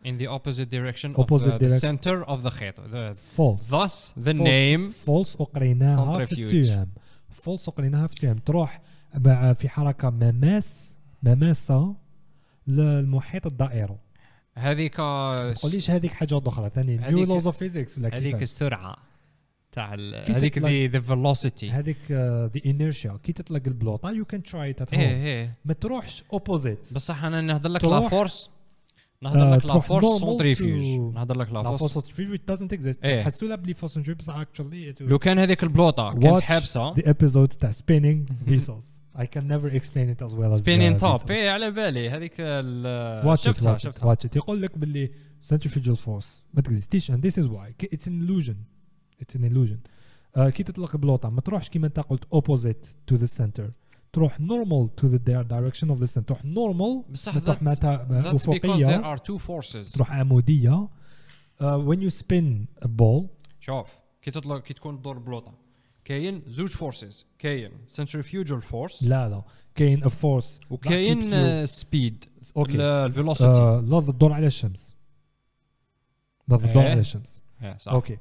In the opposite direction of Opposite the, the direc- center of the خيط. The- فولس thus the name فولس وقريناها في. السهام فولس وقريناها في السهام تروح في حركة مماس مماسة للمحيط الدائري هذيك ما تقوليش هذيك حاجة أخرى ثاني هذيك- نيو لوز اوف فيزيكس ولا هذيك السرعة. تاع هذيك the, the velocity. هذيك ذا انيرشيا كي تطلق البلوطه يو كان تراي ات إيه ما تروحش اوبوزيت بصح أنا نهضر لك لا فورس نهضر آه، لك لا فورس سونتريفيوج نهضر لك لا فورس doesn't exist. إيه. حسوا لا بلي فورس سنتريفيوج بصح اكشولي لو كان هذيك البلوطة كانت حابسة. the episode تاع spinning Vsauce I can never explain it as well as سبينين uh, Vsauce. إيه على بالي. هذيك ال- watch it شفتها شفتها. watch it. يقول لك باللي centrifugal force. ما تكزيستيش and this is why. It's an illusion. it's an illusion uh, كي تطلق بلوطه ما تروحش كيما انت قلت opposite to the center تروح normal to the di- direction of the center تروح normal بصح ما تروح that- معناتها that's because there افقيه are two forces تروح عموديه uh, when you spin a ball شوف كي تطلق كي تكون تدور بلوطه كاين زوج فورسز كاين centrifugal فورس لا لا كاين a force keeps وكاين سبيد اوكي الفيلوسيتي آه، لا تدور على الشمس لا تدور إيه. على الشمس صح اوكي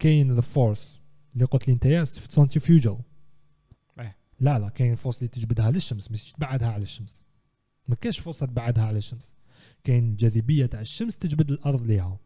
كاين ذا فورس اللي قلت لي انت سنترفيوجال إيه. لا لا كاين فورس اللي تجبدها للشمس مش تبعدها على الشمس. ما كاينش فرصة تبعدها على الشمس. كاين الجاذبيه تاع الشمس تجبد الأرض ليها.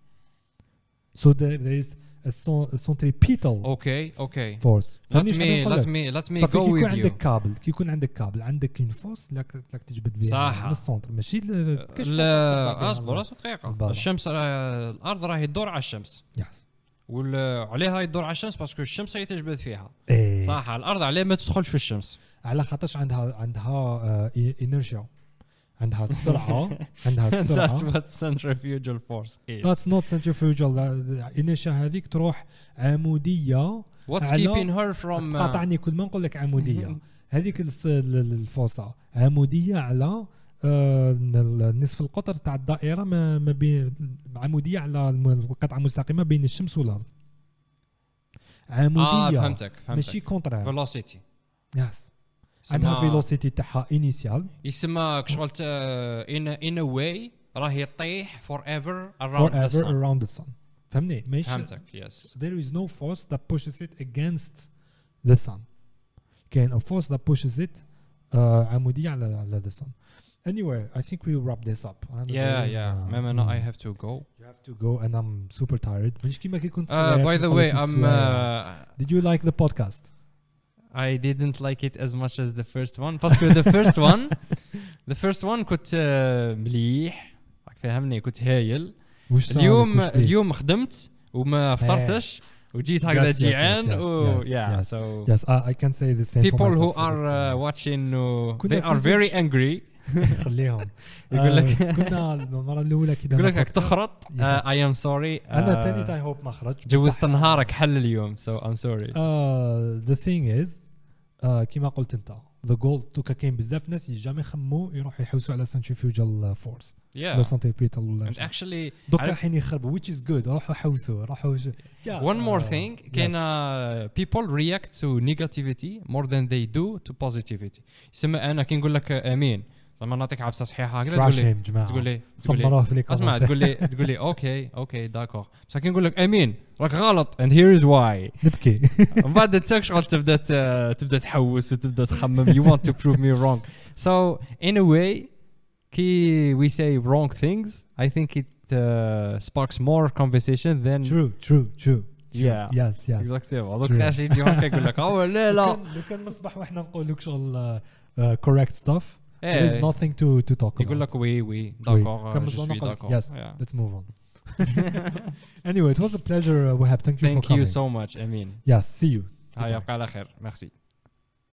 So there there is a son- a centripetal أوكي أوكي force. Let me let me let me go with عندك you. كابل كي يكون عندك كابل عندك اون فورس لك لك تجبد بها صح. ماشي كاينش فرصة تطلع لا أصبر أصبر دقيقة. الشمس الأرض راهي تدور على الشمس. يس وعليها يدور على الشمس؟ باسكو الشمس هي تجبد فيها. إيه. صح الأرض عليه ما تدخلش في الشمس. على خاطرش عندها عندها إنرجيا. عندها السرعة. عندها That's السرعه what centrifugal force is. That's not centrifugal. الانرجيا هذيك تروح عمودية What's على- keeping her from uh, قاطعني كل ما نقول لك عمودية. هذيك الفرصه عمودية على آه، نصف القطر تاع الدائرة ما بين عموديه على القطعة مستقيمه بين الشمس والأرض. آه عموديه فهمتك. ماشي فهمتك كونترير velocity يس عندها فيلوسيتي تاعها انيسيال يسمى a, in a way راهي تطيح forever around the forever sun. around the sun. فهمني؟ ماشي. فهمتك yes. There is no force that pushes it against the sun. كاين a force that pushes it uh, عمودية على على the sun. anyway I think we wrap this up أنا yeah very, yeah uh, ماما now I mm, have to go you have to go and I'm super tired مش كيما كي كنت uh, صغير by the نقول way لك I'm سوايع. uh, did you like the podcast I didn't like it as much as the first one باسكو the first one the first one كنت uh, مليح راك فاهمني كنت هايل وش صار لك؟ اليوم وش بيك؟ اليوم خدمت وما فطرتش وجيت هكذا Yes, yes, جيعان yes, yes, و yes, yeah yes. so yes I, I can say the same for people who myself. are uh, watching uh, كنا they are في very زوج. angry خليهم يقول لك آه، كنا المرة الأولى كذا يقول لك تخرط اي ام سوري أنا آه، ثاني تاي هوب ما خرج جوزت نهارك حل اليوم سو ام سوري ذا ثينج از كما قلت أنت ذا جول توكا كاين بزاف ناس جامي خمو يروحوا يحوسوا على سنتريفيوجال فورس Yeah. لو سنتريبيتال ولا اكشلي دوكا رايحين يخربوا ويتش از جود روحوا حوسوا روحوا ون مور ثينغ كاين بيبول رياكت تو نيجاتيفيتي مور ذان ذي دو تو بوزيتيفيتي يسمى أنا كي نقول لك آمين. لما نعطيك عفسة صحيحة هكذا تقول لي تقول لي صبروه في اسمع تقول لي تقول لي أوكي أوكي داكور. بس كي نقول لك أمين راك غلط اند هير از واي نبكي. من بعد انت شغل تبدأ تبدأ تحوس وتبدا تخمم. يو ونت تو بروف مي رونغ سو ان ا واي كي وي سي رونغ ثينجز اي ثينك ات سباركس مور كونفرسيشن ذان ترو ترو ترو يا يس يس اكزاكتلي هذوك كاش يجي هكا يقول لك اوه لا لا. لو كان نصبح وإحنا نقول لك شغل كوريكت ستاف stuff there is إيه، nothing to to talk يقول about لك وي وي كان داكور جو مصدر سوي نقول داكور yes let's move on anyway it was a pleasure uh, Wahab thank you thank for coming you so much امين yes see you هيا يبقى على خير ميرسي